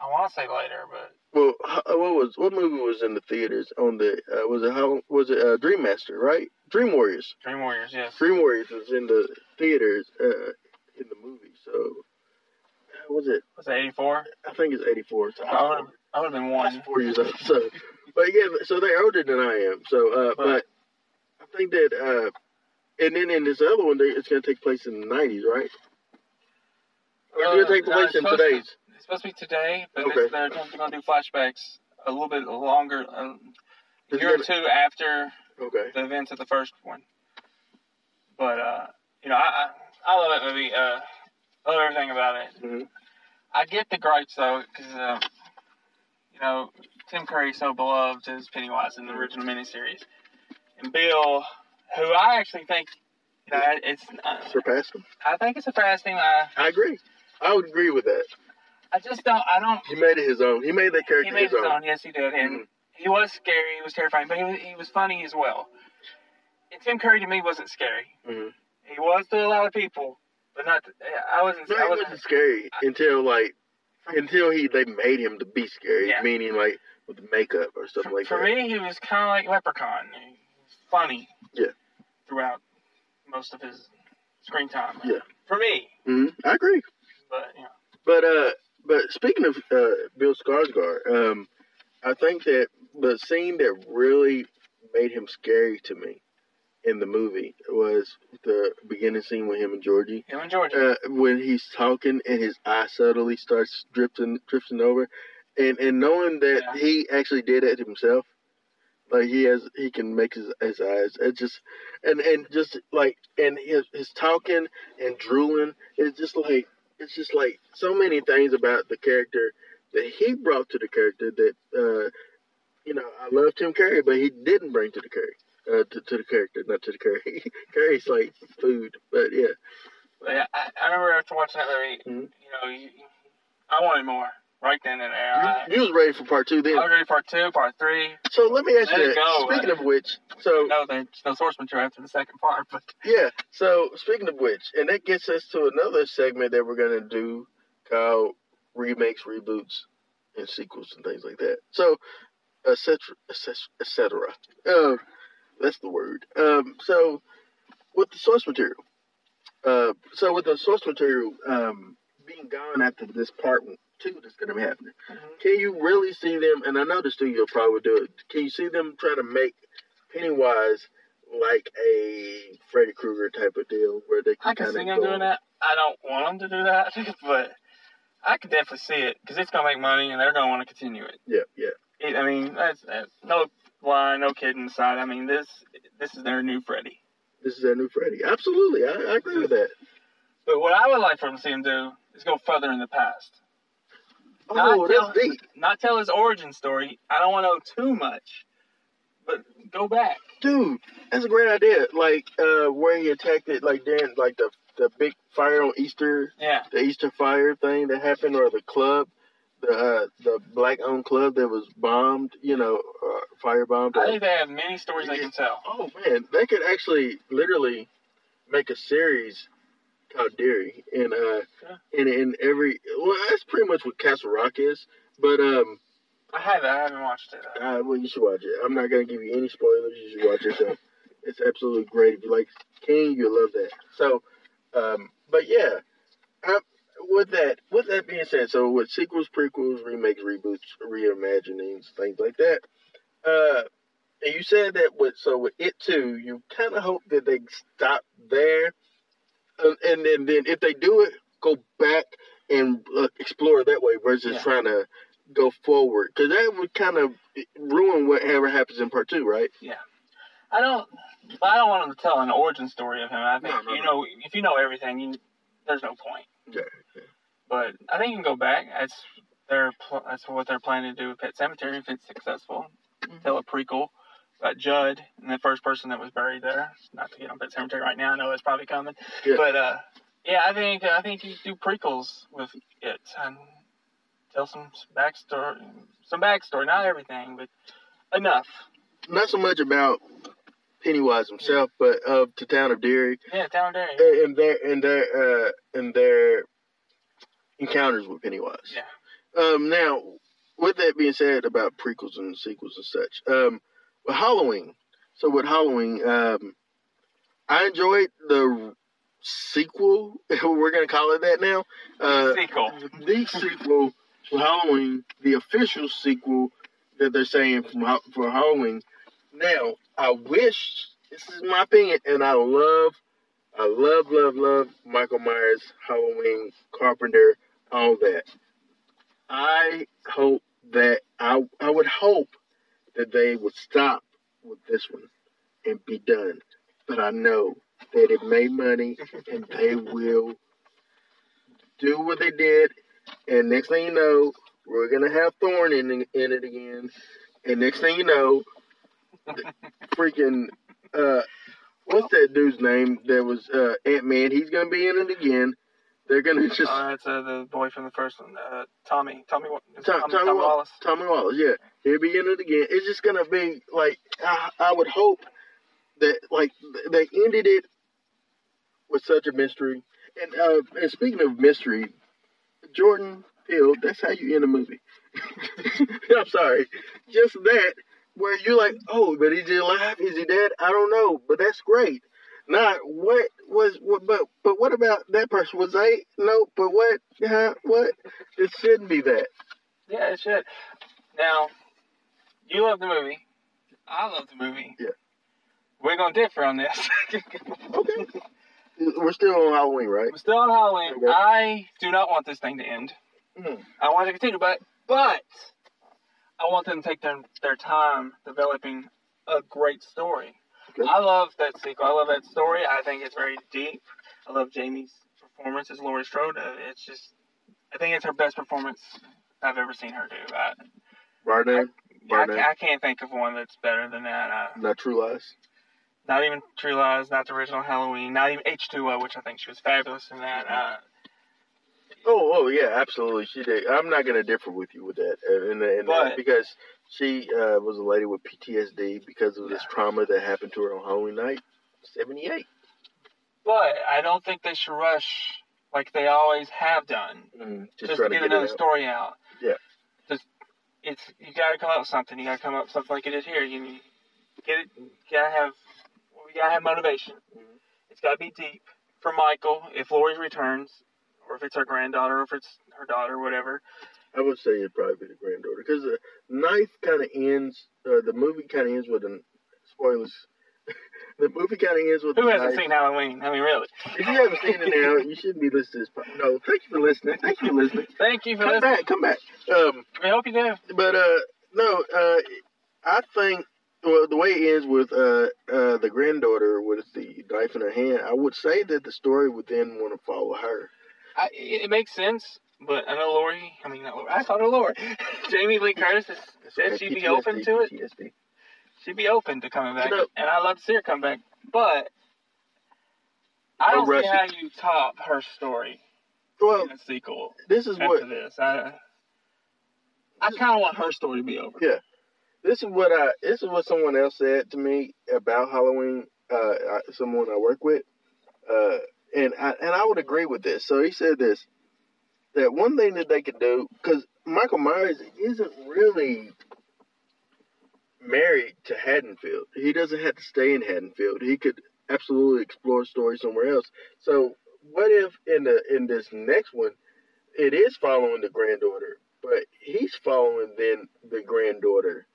I want to say later, but Well, uh, what was what movie was in the theaters on the uh, was it how was it uh, Dream Master right? Dream Warriors. Dream Warriors, yes. Dream Warriors was in the theaters uh, in the movie. So uh, was it? Was it 84? I think it's eighty four. So I would have I would have been one. four years old. So, but yeah, so they're older than I am. So, uh, but I think that uh, and then in this other one, they, it's going to take place in the nineties, right? Or it's going to take place in supposed to- today's. It's supposed to be today, but Okay. it's, they're going to do flashbacks a little bit longer, um, a year or two after Okay. the events of the first one. But uh, you know, I I, I love that movie. Uh, I love everything about it. hmm I get the gripes though, because uh, you know Tim Curry's so beloved as Pennywise in the original miniseries, and Bill, who I actually think, you know, it's uh, Surpassed them. I think it's thing. I I agree. I would agree with that. I just don't. I don't. He made it his own. He made that character He made his own. Yes, he did, and Mhm. he was scary. He was terrifying, but he was, he was funny as well. And Tim Curry to me wasn't scary. Mhm. He was to a lot of people, but not. To, I wasn't. No, I he wasn't. wasn't scary until like until he they made him to be scary, Yeah. meaning like with the makeup or something like that. For that. me, he was kind of like Leprechaun. He was funny. Yeah. Throughout most of his screen time. Yeah. For me, hmm I agree. but you know, But uh, but speaking of uh, Bill Skarsgård, um, I think that the scene that really made him scary to me in the movie was the beginning scene with him and Georgie. him and Georgia. uh, when he's talking and his eye subtly starts drifting drifting over, and and knowing that Yeah. he actually did it himself, like he has he can make his his eyes it just and and just like and his his talking and drooling is just like it's just like so many things about the character that he brought to the character that uh you know I love Tim Curry but he didn't bring to the Curry. Uh, to, to the character, not to the curry. Curry's like food, but yeah. But yeah, I, I remember after watching that movie, Mhm. you know, you, I wanted more right then and there. You, you was ready for part two then. I was ready for part two, part three. So let me ask Let you that. Speaking of which, so No, there's no source material after the second part, but yeah, so speaking of which, and that gets us to another segment that we're gonna do called remakes, reboots, and sequels and things like that. So, etc., etc. Uh, that's the word. Um, so with the source material, uh, so with the source material um, being gone after this part two that's gonna be happening. Mm-hmm. Can you really see them? And I know the studio probably do it. Can you see them try to make Pennywise like a Freddy Krueger type of deal, where they can I can see them doing that. I don't want them to do that, but I could definitely see it because it's gonna make money and they're gonna want to continue it. Yeah, yeah. It- I mean, that's, that's no lie, no kidding aside. I mean, this this is their new Freddy. This is their new Freddy. Absolutely, I, I agree with that. But what I would like for them to see him do is go further in the past. Oh, Not that's tell- deep, Not tell his origin story. I don't want to know too much, but go back. dude. That's a great idea. Like uh, where he attacked it, like during like the the big fire on Easter, Yeah, the Easter fire thing that happened, or the club, the uh, the black owned club that was bombed. You know, uh, fire bombed. I think they have many stories they can tell. Oh man, they could actually literally make a series called Derry, and uh, Yeah. and in every well, that's pretty much what Castle Rock is. But um, I haven't. I haven't watched it. uh, well, you should watch it. I'm not gonna give you any spoilers. You should watch it. So it's absolutely great. If you like King, you'll love that. So, um, but yeah, I, with that with that being said, so with sequels, prequels, remakes, reboots, reimaginings, things like that. Uh, and you said that with so with it too, you kind of hope that they stop there, and, and then then if they do it, go back and uh, explore that way versus Yeah. trying to go forward because that would kind of ruin whatever happens in part two, right? Yeah, I don't. I don't want to tell an origin story of him. I think No, no, you no. know if you know everything, you, there's no point. Yeah, yeah. But I think you can go back. That's their. pl- That's what they're planning to do with Pet Sematary if it's successful. Mhm. Tell a prequel about Judd and the first person that was buried there. Not to get on Pet Sematary right now. I know it's probably coming. Yeah. But uh, yeah, I think I think you do prequels with it and tell some backstory, some backstory. Not everything, but enough. Not so much about Pennywise himself, but of the town of Derry Yeah, Town Derry. and their and their uh, and their encounters with Pennywise. Yeah. Um, now, with that being said about prequels and sequels and such, um, with Halloween. So with Halloween, um, I enjoyed the sequel. We're gonna call it that now. Uh, Sequel. the sequel for Halloween, the official sequel that they're saying from, for Halloween. Now, I wish this is my opinion, and I love, I love, love, love Michael Myers, Halloween, Carpenter, all that. I hope that I I would hope that they would stop with this one and be done. But I know that it made money and they will do what they did. And next thing you know, we're gonna have Thorn in in it again. And next thing you know, freaking uh, what's that dude's name? That was uh, Ant Man. He's gonna be in it again. They're gonna just Uh, that's uh, the boy from the first one, uh, Tommy. Tommy, Wa- is it Tom, Tommy, Tommy, Wallace. Wallace. Tommy Wallace, yeah. He'll be in it again. It's just gonna be like I, I would hope that like they ended it with such a mystery. And uh, and speaking of mystery, Jordan Peele, that's how you end a movie. I'm sorry, just that where you're like, oh, but is he alive? Is he dead? I don't know, but that's great. Not what was what, but but what about that person? Was they no? But what? Yeah, what? It shouldn't be that. Yeah, it should. Now, you love the movie. I love the movie. Yeah. We're gonna differ on this. Okay. We're still on Halloween, right? We're still on Halloween. Okay. I do not want this thing to end. Mhm. I want it to continue, but but I want them to take their their time developing a great story. I love that sequel. I love that story. I think it's very deep. I love Jamie's performance as Laurie Strode. Uh, It's just, I think it's her best performance I've ever seen her do. I, Barnett, I, I can't think of one that's better than that. Uh, not True Lies. not even True Lies, not the original Halloween, not even H2O, which I think she was fabulous in that. Uh, Oh, oh yeah, absolutely. She did. I'm not gonna differ with you with that, uh, and, and But- because she uh, was a lady with PTSD because of this trauma that happened to her on Halloween night, '78. But I don't think they should rush like they always have done. Mm, Just, trying to get it another out. story out. Yeah. Just it's you gotta come up with something. You gotta come up with something like it is here. You need- get it. You gotta have. We gotta have motivation. Mhm. It's gotta be deep for Michael if Laurie returns, or if it's her granddaughter, or if it's her daughter, whatever. I would say it'd probably be the granddaughter because the ninth kind of ends. Uh, the movie kind of ends with an spoilers. the movie kind of ends with. Who hasn't knife. seen Halloween? I mean, really. If you haven't seen it now, you shouldn't be listening to this. No, thank you for listening. Thank you for listening. Thank you for Come listening. back, come back. Um, We hope you do. but uh, no, uh, I think well the way it ends with uh, uh, the granddaughter with the knife in her hand, I would say that the story would then want to follow her. I, it makes sense, but I know Laurie. I mean, not Laurie. I called her Laurie. Jamie Lee Curtis has said she'd be PTSD, open to it. PTSD. She'd be open to coming back, You know- and I'd love to see her come back. But I Don't don't see how you top her story Well, in a sequel this is after what this. I I kind of want her story to be over. Yeah. this is what I this is what someone else said to me about Halloween. Uh, I, someone I work with, uh, and I and I would agree with this. So he said this that one thing that they could do because Michael Myers isn't really married to Haddonfield. He doesn't have to stay in Haddonfield. He could absolutely explore stories somewhere else. So what if in the in this next one, it is following the granddaughter, but he's following then the granddaughter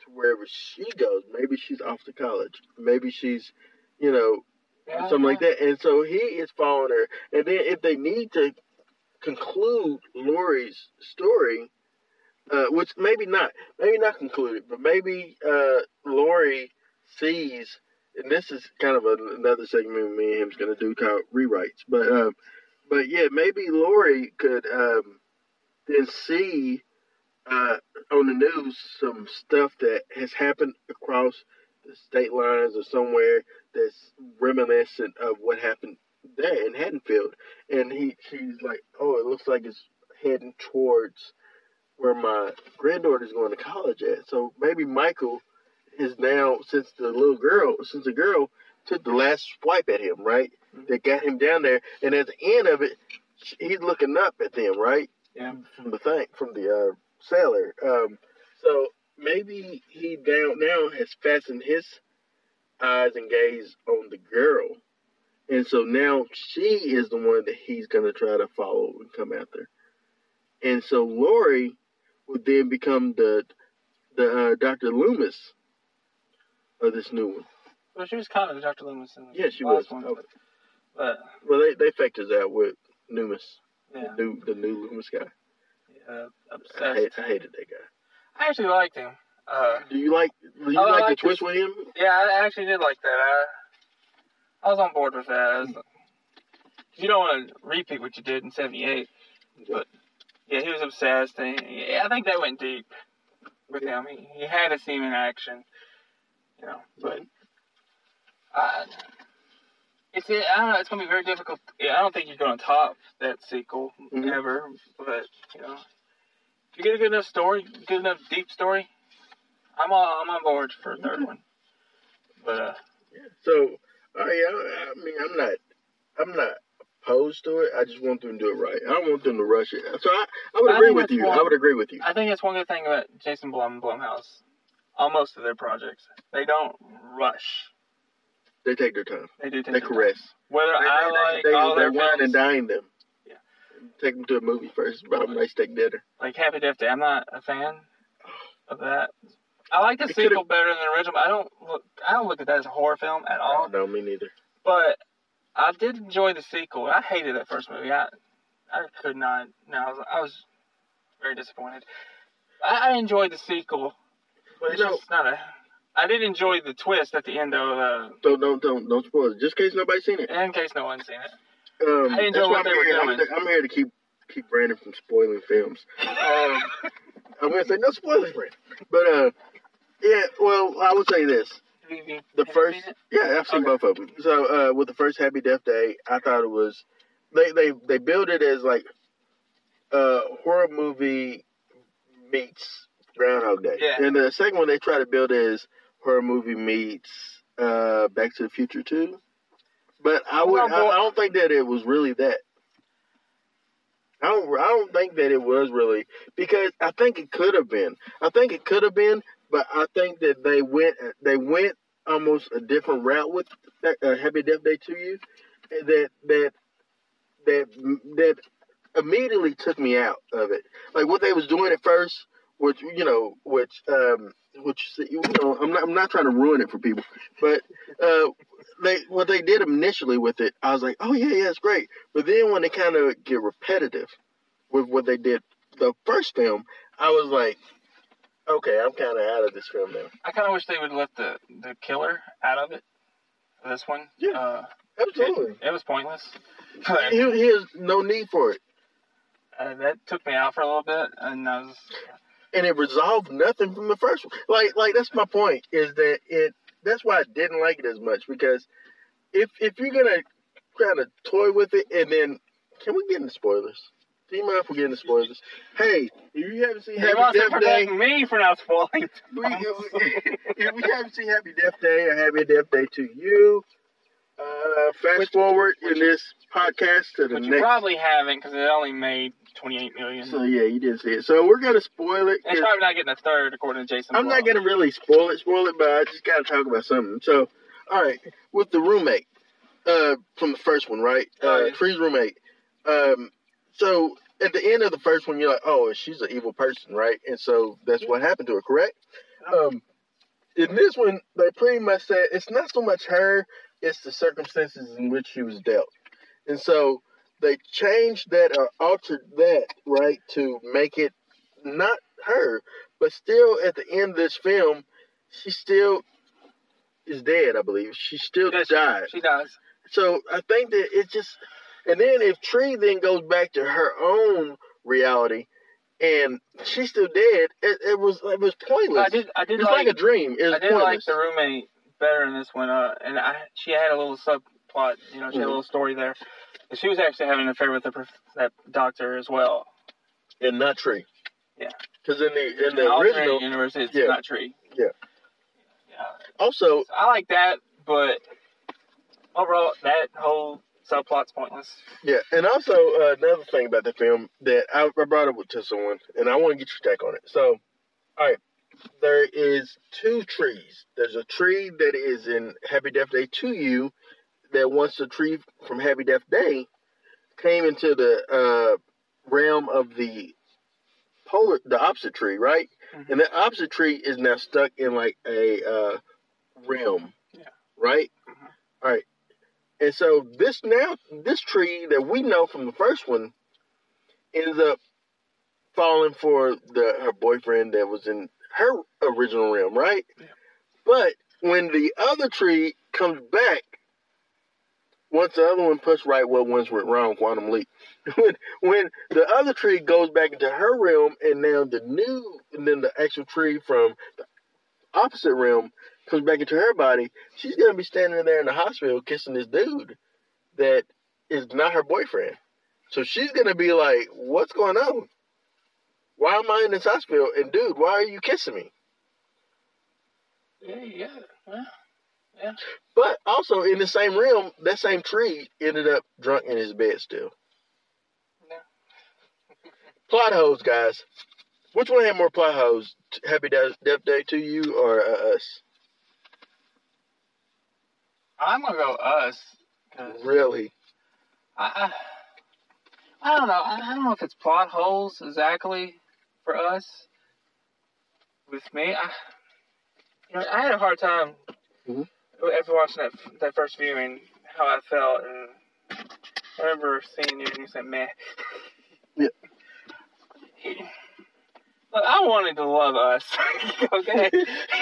to wherever she goes. Maybe she's off to college. Maybe she's, you know, Yeah, something like that. And so he is following her. And then if they need to conclude Laurie's story, uh, which maybe not, maybe not concluded, but maybe uh, Laurie sees, and this is kind of another segment me and him's going to do called rewrites. But um, but yeah, maybe Laurie could um, then see uh, on the news some stuff that has happened across the state lines or somewhere that's reminiscent of what happened there in Haddonfield. And he she's like, Oh, it looks like it's heading towards where my granddaughter's going to college at. So maybe Michael is now since the little girl since the girl took the last swipe at him, right? That got him down there and at the end of it he's looking up at them, right? Yeah. From the thing from the uh sailor. Um so maybe he down now has fastened his eyes and gaze on the girl. And so now she is the one that he's going to try to follow and come after. And so Laurie would then become the the uh, Dr. Loomis of this new one. Well, she was kind of Dr. Loomis in the Yeah, she last was. one, Oh, but, but well, they they faked us out with Loomis, yeah, the new the new Loomis guy. yeah, I, obsessed. hate, I hated that guy. I actually liked him. Uh, Do you like do you Oh, like, like the twist with him? yeah, I actually did like that. I, I was on board with that. Was, you don't want to repeat what you did in '78. But yeah, he was obsessed, and yeah, I think that went deep with him. He, he had to see him in action, you know. But uh, it's I don't know. It's gonna be very difficult. Yeah, I don't think you're gonna top that sequel Mhm. ever. But you know, if you get a good enough story, good enough deep story, I'm on, I'm on board for a third one. But uh, So, uh, yeah, I, mean, I'm not, I'm not opposed to it. I just want them to do it right. I don't want them to rush it. So I, I would I agree with you. one- I would agree with you. I think that's one good thing about Jason Blum and Blumhouse. On most of their projects, they don't rush. They take their time. They do take They their time. caress. Whether They, I they, like they, all they their wine and dine them. Yeah. Take them to a movie first. Buy them a nice steak dinner. like Happy Death Day, I'm not a fan of that. I like the sequel better than the original. I don't look. I don't look at that as a horror film at all. no, me neither. But I did enjoy the sequel. I hated that first movie. I I could not. No, I was, I was very disappointed. I, I enjoyed the sequel, but it's You know- just not a. I did enjoy the twist at the end of uh, Don't, don't, don't, don't spoil it. Just in case nobody's seen it. in case no one's seen it. Um, I enjoy what I'm they were here. I'm, doing. I'm here to keep keep Brandon from spoiling films. Um, I'm gonna say no spoilers, Brandon. But uh, yeah. Well, I would say this. Have you- have The first, yeah, I've seen Okay. both of them. So uh, with the first Happy Death Day, I thought it was they they they build it as like a horror movie meets Groundhog Day. Yeah. And the second one they try to build is horror movie meets uh, Back to the Future too. But I would I, I don't think that it was really that. I don't I don't think that it was really because I think it could have been. I think it could have been, but I think that they went they went almost a different route with uh, Happy Death Day 2U that that that that immediately took me out of it. Like what they was doing at first, which you know, which um, which you know, I'm not I'm not trying to ruin it for people, but uh, they what they did initially with it, I was like, oh yeah, yeah, it's great. But then when they kind of get repetitive with what they did the first film, I was like, okay, I'm kind of out of this film now. I kind of wish they would let the the killer out of it. This one, Yeah. uh, Absolutely, it, it was pointless. he, he has no need for it, Uh, that took me out for a little bit, and I was and it resolved nothing from the first one. Like, like that's my point is that it. That's why I didn't like it as much because if if you're gonna kind of toy with it and then can we get into spoilers? Do you mind if we get spoilers? Hey, if you haven't seen Happy Death Day, me for not spoiling. we, if we haven't seen Happy Death Day or Happy Death Day 2U, uh, fast Which- forward which in this podcast to the But you next. probably haven't because it only made 28 million. So yeah, you didn't see it. So we're gonna spoil it. it's probably not getting a third according to Jason. I'm not gonna really spoil it, spoil it, but I just gotta talk about something. So, all right, with the roommate, uh, from the first one, right? Oh, Uh. Tree's roommate. Um, so at the end of the first one, you're like, oh, she's an evil person, right? And so that's what happened to her, correct? Um, in this one, they pretty much said it's not so much her, it's the circumstances in which she was dealt. And so they changed that or altered that, right, to make it not her, but still at the end of this film, she still is dead, I believe. She still Yeah, she- died. She does. So I think that it just, and then if Tree then goes back to her own reality, and she's still dead, it, it was it was pointless. I did. I did it's like. like, a dream. It was I did like the roommate better in this one. Uh, and I she had a little subplot. You know, she had a Mhm. little story there. And she was actually having an affair with the, prof- that doctor as well. and not Tree. Yeah. Because in the in the alternate original, universe, it's Yeah. not tree. Yeah. Yeah. also So I like that, but overall, that whole subplot's pointless. yeah, and also uh, another thing about the film that I, I brought up to someone, and I want to get your take on it. So, all right, there is two trees. There's a tree that is in Happy Death Day 2U, that once the tree from Happy Death Day came into the uh, realm of the polar, the opposite tree, right? Mhm. And the opposite tree is now stuck in like a uh, realm, Yeah. right? Mhm. All right. And so this now, this tree that we know from the first one, ends up falling for the her boyfriend that was in her original realm, right? Yeah. But when the other tree comes back, once the other one puts right what ones went wrong, quantum leap. when when the other tree goes back into her realm, and now the new, and then the actual tree from the opposite realm comes back into her body, she's gonna be standing there in the hospital kissing this dude that is not her boyfriend. So she's gonna be like, "What's going on? Why am I in this hospital? And dude, why are you kissing me?" Yeah, yeah. Well, But also in the same realm, that same tree ended up drunk in his bed still. Yeah. plot holes, guys. Which one had more plot holes? Happy Death Death Day 2U or uh, Us? I'm gonna go Us. Really? I, I, I don't know. I, I don't know if it's plot holes exactly for Us. With me, I, you know, I had a hard time Mhm. after watching that that first viewing how I felt, and I remember seeing you and you said, "Man." Yeah. Look, I wanted to love Us. okay.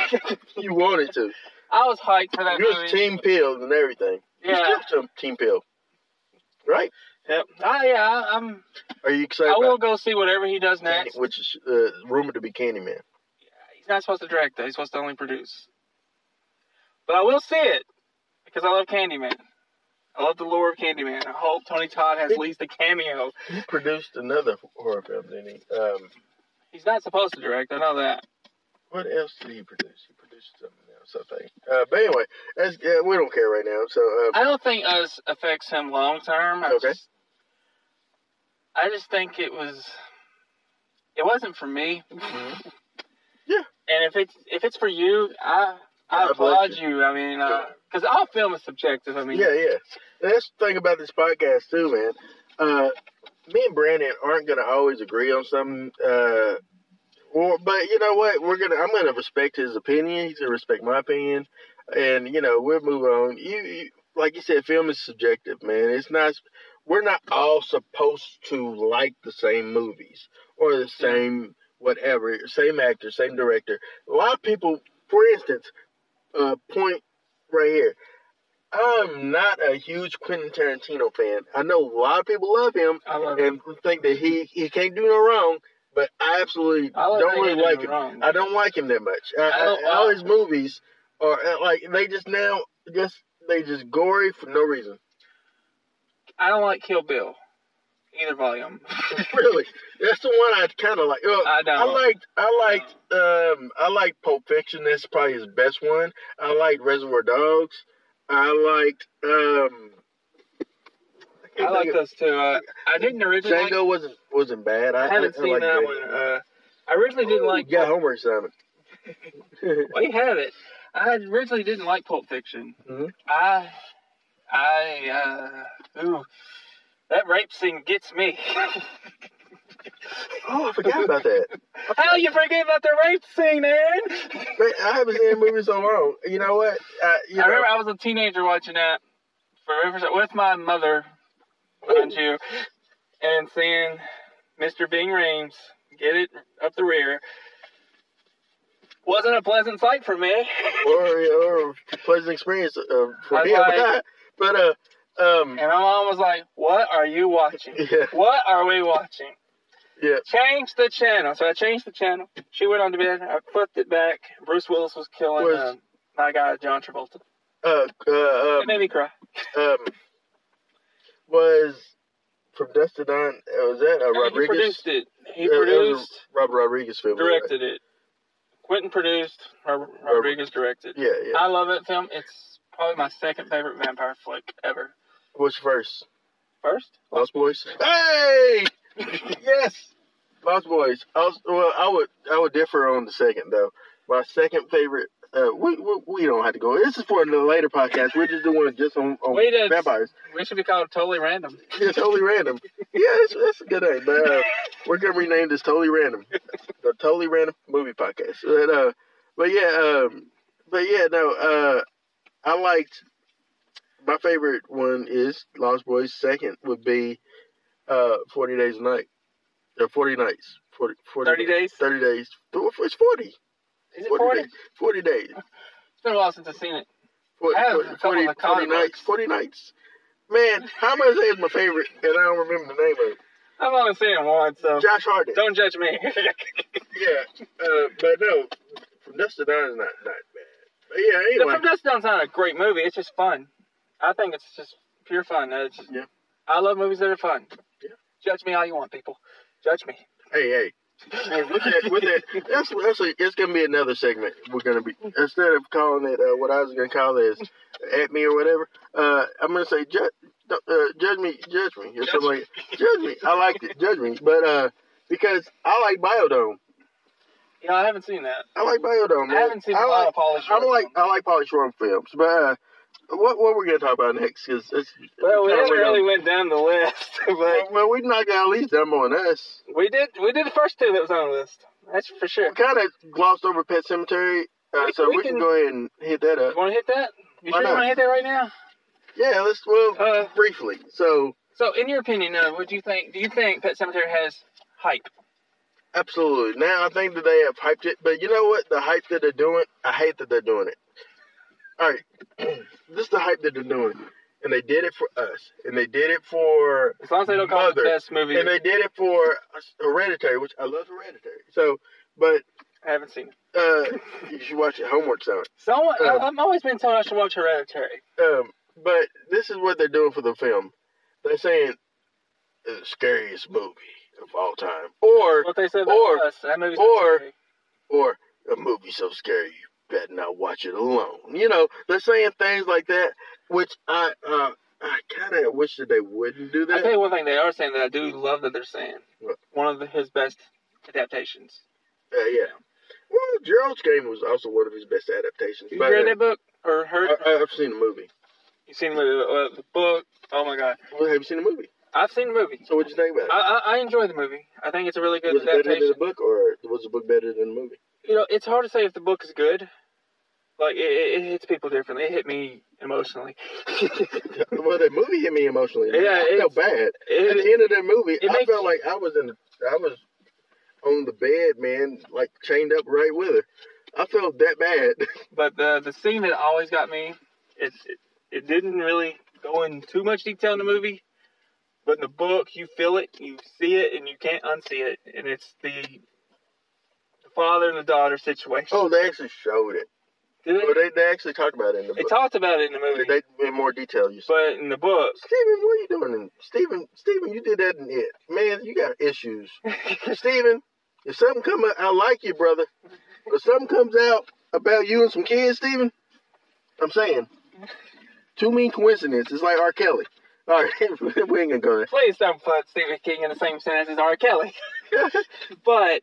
you wanted to. I was hyped for that You movie. was Team Peele and everything. yeah. You still Team- Peele, right? Yep. I, yeah. I- I'm. Are you excited I will go see whatever he does Candy, next. which is uh, rumored to be Candyman? Yeah, he's not supposed to direct though. He's supposed to only produce. But I will see it because I love Candyman. I love the lore of Candyman. I hope Tony Todd has at least a cameo. He produced another horror film, didn't he? Um, He's not supposed to direct. I know that. what else did he produce? He produced something I think. Uh, but anyway, yeah, we don't care right now. So uh, I don't think Us affects him long term. I Okay. Just, I just think it was. It wasn't for me. Mhm. Yeah. And if it's if it's for you, I I God applaud bless you. I mean, because all film is subjective. I mean, yeah, yeah. And that's the thing about this podcast too, man. Uh, me and Brandon aren't gonna always agree on something. Or, but you know what? We're gonna. I'm gonna respect his opinion. He's gonna respect my opinion, and you know we'll move on. You, you like you said, film is subjective, man. It's not. We're not all supposed to like the same movies or the same whatever, same actor, same director. A lot of people, for instance, uh, point right here. I'm not a huge Quentin Tarantino fan. I know a lot of people love him love him. and think that he he can't do no wrong, but I absolutely I don't really like him. wrong. I don't like him that much. I, I all his movies are uh, like they just now just they just gory for no reason. I don't like Kill Bill, either volume. really, that's the one I kind of like. Uh, I don't. I liked I liked um I liked Pulp Fiction. That's probably his best one. I liked Reservoir Dogs. I liked um. I like those two. Uh, I didn't originally. Like, wasn't wasn't bad. I, I haven't I, seen liked that Django. one. Uh, I originally didn't like. Got homework assignment. You have it. I originally didn't like Pulp Fiction. Mhm. I, I, uh, ooh, that rape scene gets me. oh, I forgot about that. How you forget about the rape scene, Aaron? Man, I haven't seen that movie so long. You know what? I, you I know, remember I was a teenager watching that for with my mother, mind you, and seeing Mr. Ving Rhames get it up the rear. Wasn't a pleasant sight for me. or or pleasant experience uh, for me. like- but uh, um, And my mom was like, What are you watching? yeah, What are we watching? yeah. Change the channel. So I changed the channel. She went on to bed. I flipped it back. Bruce Willis was killing Was- uh, my guy, John Travolta. Uh, uh, It made me cry. um, was from Dust to Dawn. uh, Was that uh, he Rodriguez? produced it. He Yeah, that was a produced, Robert Rodriguez film. directed it. Quentin produced, Robert Rodriguez directed. Yeah, yeah. I love that film. It's probably my second favorite vampire flick ever. What's first? First? Lost Boys. Hey, yes, Lost Boys. I was, well, I would I would differ on the second though. My second favorite. Uh, we, we we don't have to go. This is for the later podcast. We're just doing it just on, on Wait, it's- vampires. We should be called totally random. It's totally random. Yeah, that's, that's a good name. But uh, we're gonna rename this totally random, the totally random movie podcast. But uh, but yeah, um, but yeah, no, uh, I liked. My favorite one is Lost Boys. Second would be uh, Forty Days a Night, or Forty Nights. 40, 40 30 days? Thirty days. It's forty. Is it 40? days. Forty days. It's been a while since I've seen it. 40, I have a couple 40, of the comic nights. Forty nights. Man, how am I gonna say it's my favorite and I don't remember the name of it? I've only seen it once, so Josh Hartnett. don't judge me. Yeah, uh, but no, from Dust to Dawn is not not bad. But yeah, The anyway, From Dusk Till Dawn's not a great movie. It's just fun. I think it's just pure fun. It's just, Yeah. I love movies that are fun. Yeah. Judge me all you want, people. Judge me. hey, hey, with that, with that, that's that's a, it's gonna be another segment. We're gonna be instead of calling it uh, what I was gonna call it is at me or whatever. Uh, I'm gonna say judge, uh, judge me, judge me, or Judge something like judge me. I liked it, judge me, but uh, because I like Biodome. You know, I haven't seen that. I like Biodome. Man. I haven't seen I a lot like, of polished. I'm like. I like Polly Schwarm films, but uh, what what we're gonna talk about next? Well, we haven't really went down the list, but Well, we knocked out at least them on us. we did. We did the first two that was on the list. That's for sure. We kind of glossed over Pet Sematary, uh, We- so we we can, can- go ahead and hit that You up. want to hit that? You Why sure you want to hit that right now? Yeah, let's well Uh, briefly. So So, in your opinion, uh, what do you think? Do you think Pet Sematary has hype? absolutely. Now I think that they have hyped it, but you know what? The hype that they're doing, I hate that they're doing it. All right, this is the hype that they're doing, and they did it for us, and they did it for As long as they don't call it the Mother. best movie, and they did it for Hereditary, which I love Hereditary. So, but I haven't seen it. uh, you should watch it. Homework assignment. Someone, Uh, I've always been told I should watch Hereditary. Um, but this is what they're doing for the film. They're saying the scariest movie of all time, or What they said about Or- us. That movie's or- scary. or a movie so scary you better not watch it alone. You know, they're saying things like that, which I uh, I kind of wish that they wouldn't do that. I tell you one thing they are saying that I do love that they're saying. What? One of the, his best adaptations. Uh, yeah. Well, Gerald's Game was also one of his best adaptations. You but, read that book or heard? I, I've seen the movie. you seen the, uh, the book? Oh my god, Well, have you seen the movie? I've seen the movie. So what'd you think about it? I, I, I enjoy the movie. I think it's a really good was it better than the book, or was the book better than the movie? You know, it's hard to say if the book is good. Like it, it, it hits people differently. It hit me emotionally. well, the movie hit me emotionally. Yeah, I felt bad. It- At the end of that movie, I felt like I was in, I was on the bed, man, like chained up right with her. I felt that bad. But the the scene that always got me, it's it, it didn't really go in too much detail in the movie, but in the book you feel it, you see it, and you can't unsee it, and it's the father and the daughter situation. oh, they actually showed it. Did Well, they? they, they actually talked about it in the They book. talked about it in the movie, They, in more detail, you said. but in the book, Steven, what are you doing? In, Steven, Steven, you did that in it. Man, you got issues. Steven, if something come out, I like you, brother. But something comes out about you and some kids, Steven, I'm saying, too mean coincidence. It's like R. Kelly. All right, we ain't gonna go there. please don't put Stephen King in the same sentence as R. Kelly. but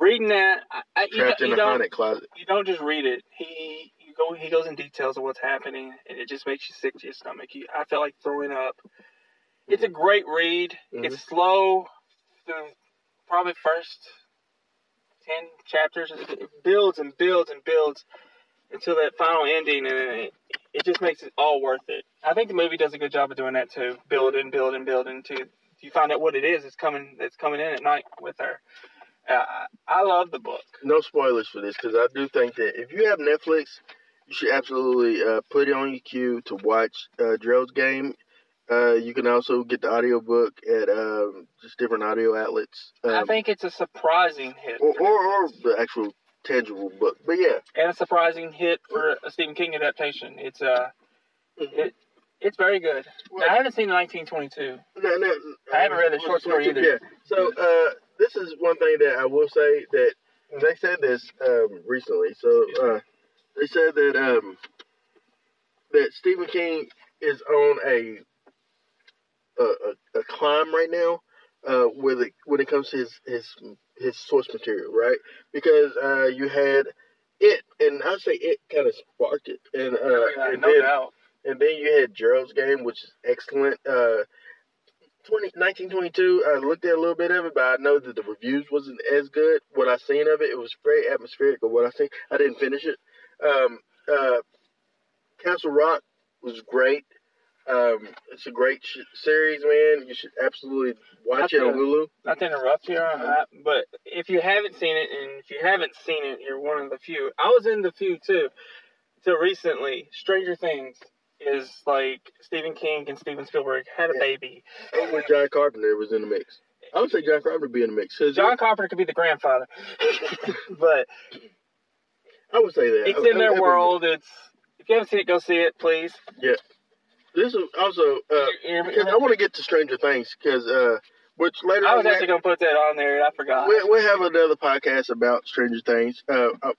reading that, I, you, Trapped don't- in you a haunted closet. you don't just read it. He you go he goes in details of what's happening, and it just makes you sick to your stomach. You, I felt like throwing up. It's a great read. Mhm. It's slow through probably first ten chapters. It builds and builds and builds until that final ending, and it, it just makes it all worth it. I think the movie does a good job of doing that too. Build and build and build until you find out what it is. It's coming. It's coming in at night with her. Uh, I love the book. No spoilers for this because I do think that if you have Netflix, you should absolutely uh, put it on your queue to watch uh, Gerald's Game. Uh, you can also get the audiobook at um, just different audio outlets. Um, I think it's a surprising hit. or, or, or the actual tangible book. But yeah, and a surprising hit for a Stephen King adaptation. It's uh, it it's very good. Now, I haven't seen 1922. No, no, I haven't read the short story either. Yeah. So uh, this is one thing that I will say that they said this um, recently. So uh, they said that um, that Stephen King is on a a, a, climb right now uh, with it, when it comes to his his his source material, right? Because uh, you had it, and I say it kind of sparked it, and uh, yeah, and no then, doubt. and then you had Gerald's game, which is excellent. Uh, 20, 1922, I looked at a little bit of it, but I know that the reviews wasn't as good. What I seen of it, it was very atmospheric. But what I seen, I didn't finish it. Um, uh, Castle Rock was great. Um, it's a great sh- series, man. You should absolutely watch it on Hulu. Not to interrupt you, on but if you haven't seen it, and if you haven't seen it, you're one of the few. I was in the few too. Till recently, Stranger Things is like Stephen King and Steven Spielberg had a Yeah. baby. Oh, where John Carpenter was in the mix. I would say John Carpenter be in the mix. John Carpenter could be the grandfather, but I would say that. it's I- in I- their I- world. It's if you haven't seen it, go see it, please. Yeah. This is also uh, because I want to get to Stranger Things because uh, which later I was actually gonna put that on there, and I forgot. we we have another podcast about Stranger Things. Uh, uh,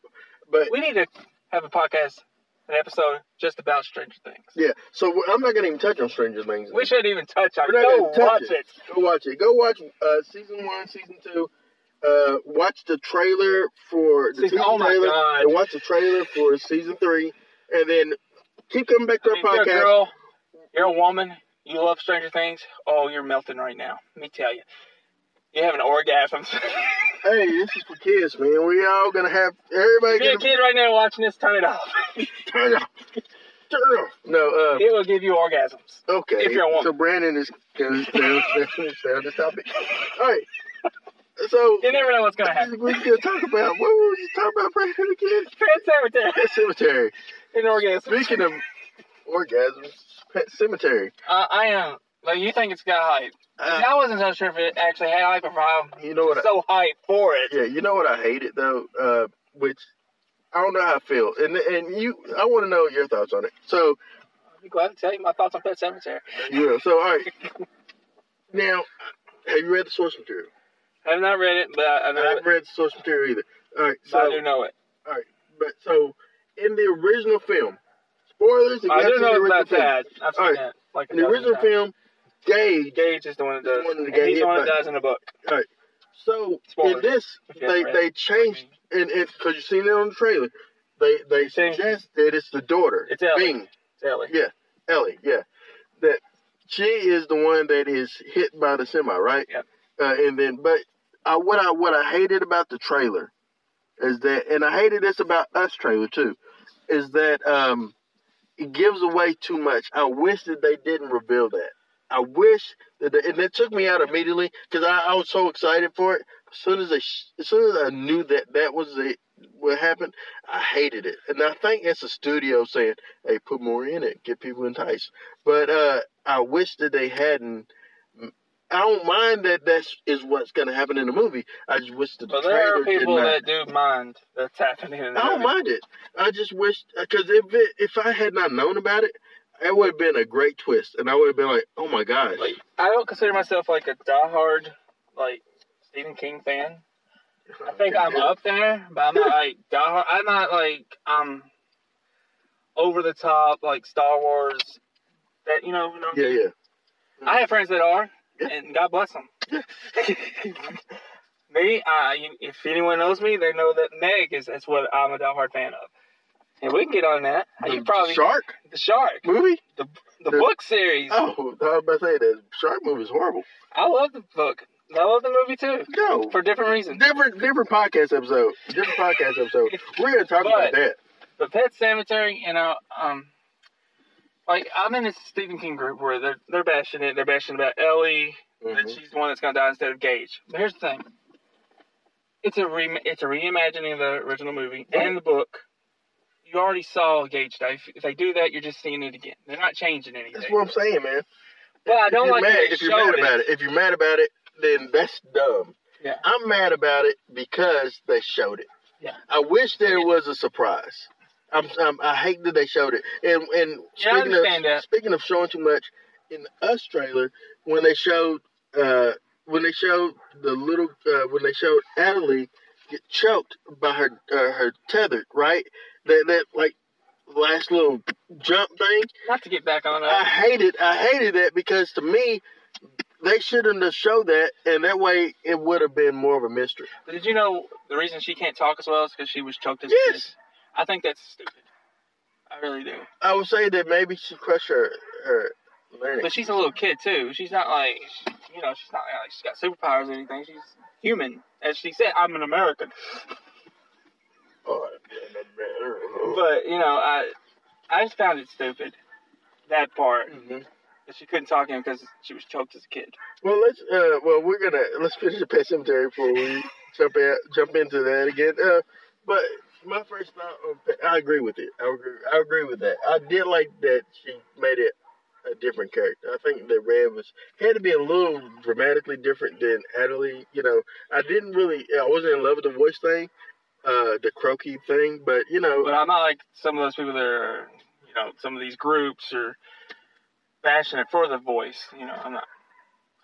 but We need to have a podcast, an episode just about Stranger Things. yeah, so I'm not gonna even touch on Stranger Things. We shouldn't even touch on it. Go watch it. it. Go watch it. Go watch uh, season one, season two. Uh, watch the trailer for the Season- oh my trailer, God. and watch the trailer for season three, and then keep coming back to I our mean, you're a podcast. girl, you're a woman, you love Stranger Things. Oh, you're melting right now. Let me tell you. You're having orgasms. Hey, this is for kids, man. We all gonna have everybody if you're a gonna kid right now watching this, turn it off. turn it off. Turn it off. No, uh, it will give you orgasms. Okay. If you're a woman. So Brandon is stay on, this topic. All right. So You never know what's gonna happen. we're to talk about what were we talking about, Brandon again? Pet Sematary. Pet Sematary. An orgasm. Speaking of orgasms, pet sematary. Uh, I am. Like you think it's got hype. Uh, I wasn't so sure if it actually had hype or if I'm you know what? I, so hyped for it. yeah, you know what I hated though, uh, which I don't know how I feel, and and you, I want to know your thoughts on it. So I'll be glad to tell you my thoughts on Pet Sematary. Yeah. So, all right. Now, have you read the source material? I have not read it, but I, I I know haven't it. read the source material either. All right. So, I do know it. All right, but so in the original film, spoilers. If you I do know about film, that. I've seen Alright. that. Like In the original film, Gage. Gage is the one that does. One the and gay he's the one that does in the book. So in this, they they changed and and because you've seen it on the trailer, they they suggest that it's the daughter. It's Ellie. Bing. Ellie. Yeah. Ellie, yeah. That she is the one that is hit by the semi, right? Yep. Uh, and then, but I, what I what I hated about the trailer is that, and I hated this about us trailer too, is that um, it gives away too much. I wish that they didn't reveal that. I wish that, they, and it took me out immediately because I, I was so excited for it. As soon as I, as soon as I knew that that was the, what happened, I hated it. And I think it's a studio saying, "Hey, put more in it, get people enticed." But uh, I wish that they hadn't. I don't mind that that's what's going to happen in the movie. I just wish the But there are people that do mind that's happening in the I don't movie. mind it. I just wish because if it, if I had not known about it, it would have been a great twist, and I would have been like, "Oh my gosh!" Like, I don't consider myself like a diehard like Stephen King fan. I think I'm up there, but I'm not like diehard. I'm not like um over the top like Star Wars. That you know, you know. Yeah, yeah. I have friends that are, Yeah. and God bless them. me, uh, if anyone knows me, they know that Meg is that's what I'm a diehard fan of. And we can get on that. The you probably shark the shark, movie. the the- book series. Oh, I was about to say that shark movie is horrible. I love the book. I love the movie too, No, for different reasons. different different podcast episode. Different podcast episode. We're gonna talk But- about that. The Pet Sematary, and know, um, like I'm in this Stephen King group where they're they're bashing it. They're bashing about Ellie that Mhm. she's the one that's gonna die instead of Gage. But here's the thing: it's a re- it's a reimagining of the original movie Right. and the book. You already saw Gage die. If, if they do that, you're just seeing it again. They're not changing anything. That's what I'm saying, man. But I If don't you're like mad, if you're mad showed about it. it. If you're mad about it, then that's dumb. Yeah. I'm mad about it because they showed it. Yeah. I wish there was a surprise. I'm, I'm I hate that they showed it. And and Yeah, speaking of that. speaking of showing too much, in the Us trailer when they showed uh when they showed the little uh, when they showed Adelie get choked by her uh, her tethered right that that like last little jump thing Not to get back on that. I hated I hated that because to me they shouldn't have showed that and that way it would have been more of a mystery. But did you know the reason she can't talk as well is because she was choked as? Yes. I think that's stupid. I really do. I would say that maybe she crushed her her learning. But she's a little kid too. She's not like, you know, she's not like she's got superpowers or anything. She's human, as she said. I'm an American, but you know, I, I just found it stupid. That part Mhm. that she couldn't talk to him because she was choked as a kid. Well, let's uh, well we're gonna let's finish the pet sematary before we jump in, jump into that again. Uh, but my first thought, on I agree with it. I agree. I agree with that. I did like that she made it a different character. I think that Red was had to be a little dramatically different than Adelie. You know, I didn't really. I wasn't in love with the voice thing, uh, the croaky thing, but you know, But I'm not like some of those people that are, you know, some of these groups are it for the voice. You know, I'm not.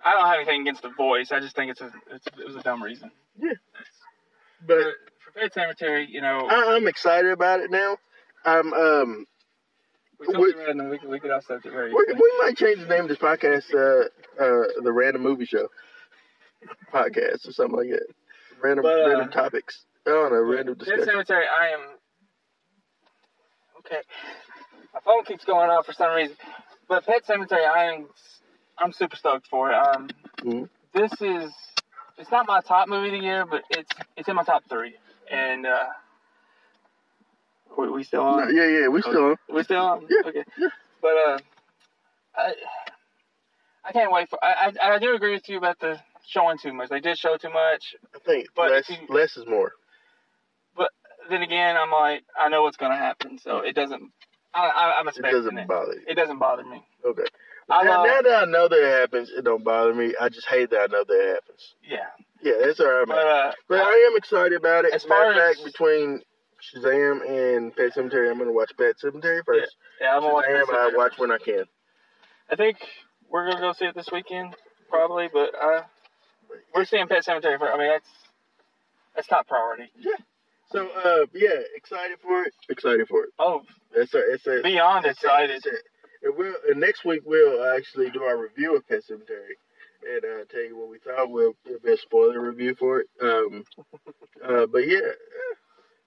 I don't have anything against the voice. I just think it's a, it's, it was a dumb reason. Yeah. It's- but for, for Pet Sematary, you know, I, I'm excited about it now. I'm um. we we- We could, we could also do very. We, we might change the name of this podcast, uh, uh, the Random Movie Show podcast or something like that. Random, But, uh, random topics. I don't know, random Pet discussion. Cemetery, I am. Okay. My phone keeps going off for some reason. But Pet Sematary, I am. I'm super stoked for it. Um, Mhm. this is. It's not my top movie of the year, but it's it's in my top three. And uh, we, we still No, on? yeah, yeah, we still on. We still on? Yeah, Okay. yeah. But uh, I I can't wait for. I, I I do agree with you about the showing too much. They did show too much. I think But less, you- less is more. Then again, I'm like, I know what's gonna happen, so it doesn't. I, I, I'm It expecting doesn't it. bother you. It doesn't bother me. Okay. I now, love- now that I know that it happens, it don't bother me. I just hate that I know that it happens. Yeah, Yeah, that's all right, but uh, But I am excited about it. As matter far of fact, as- between Shazam and Pet Sematary. I'm gonna watch Pet Sematary first. Yeah, I'm gonna watch. Shazam, I watch when I can. I think we're gonna go see it this weekend, probably. But uh, we're seeing Pet Sematary first. I mean, that's that's top priority. So, uh, yeah, excited for it. Excited for it. Oh, It's a, it's a, beyond it's a- excited. it's a- it will, and next week we'll actually do our review of Pet Sematary and uh, tell you what we thought. We'll give a spoiler review for it. Um, uh, but yeah.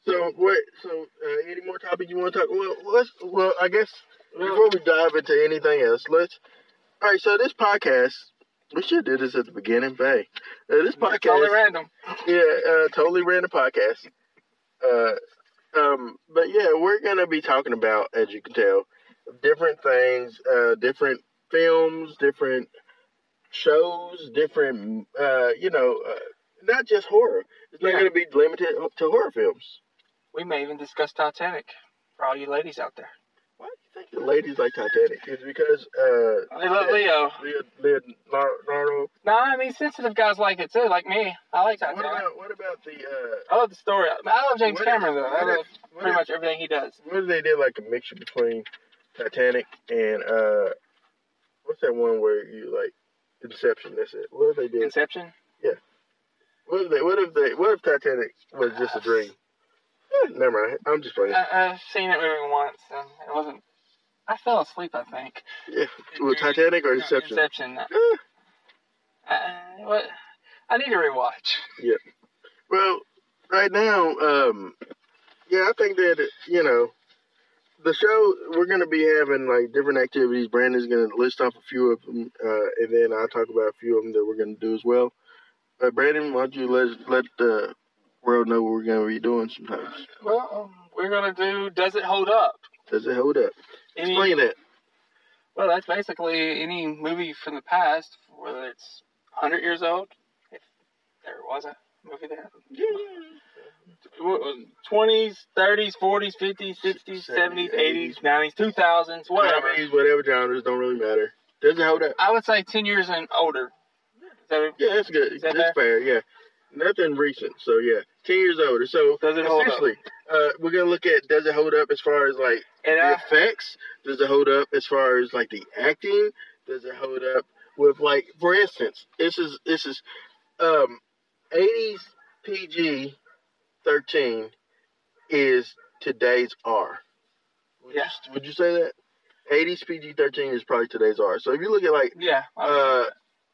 So what? So uh, any more topics you want to talk? Well, let's. Well, I guess before we dive into anything else, let's. All right. So this podcast, we should do this at the beginning, but hey, uh, this podcast Totally random. yeah, uh, totally random podcast. Uh, um, but yeah, we're gonna be talking about, as you can tell, different things, uh, different films, different shows, different, uh, you know, uh, not just horror. It's not Yeah. gonna be limited to horror films. We may even discuss Titanic for all you ladies out there. Why do you think the ladies like Titanic? It's because uh, I love Leo. Leo, Leonardo. No, I mean sensitive guys like it too, like me. I like What Titanic. about what about the uh, I love the story. I love James Cameron if- though. I love if- pretty if- much everything he does. What if they did like a mixture between Titanic and uh, what's that one where you like Inception? That's it. What if they did? Inception. Yeah. What if they? What if they? What if Titanic was just a dream? Never mind. I'm just playing. I, I've seen it movie once, and it wasn't. I fell asleep. I think. Yeah, with Titanic or No, Inception? Inception. Eh, Uh, what? I need to rewatch. Yeah. Well, right now, um, yeah, I think that you know, the show we're gonna be having like different activities. Brandon's gonna list off a few of them, uh, and then I'll talk about a few of them that we're gonna do as well. Uh, Brandon, why don't you let let the world know what we're gonna be doing sometimes? Well, um, we're gonna do. Does it hold up? Does it hold up? Any, Explain that. Well, that's basically any movie from the past, whether it's 100 years old, if there was a movie that. w- 20s, 30s, 40s, 50s, 60s, 70s, 80s, 90s, 2000s, whatever. Comedies, whatever genres, don't really matter. Does it hold up? I would say 10 years and older. That Yeah, that's good. That That's fair. Yeah, nothing recent. So yeah, ten years older. So Does it hold up? essentially, uh, we're gonna look at does it hold up as far as like And the I, effects? Does it hold up as far as like the acting? Does it hold up with like, for instance, this is this is um, 80s PG 13 is today's R. Would, Yeah. you, would you say that? 80s PG 13 is probably today's R. So if you look at like yeah. Uh,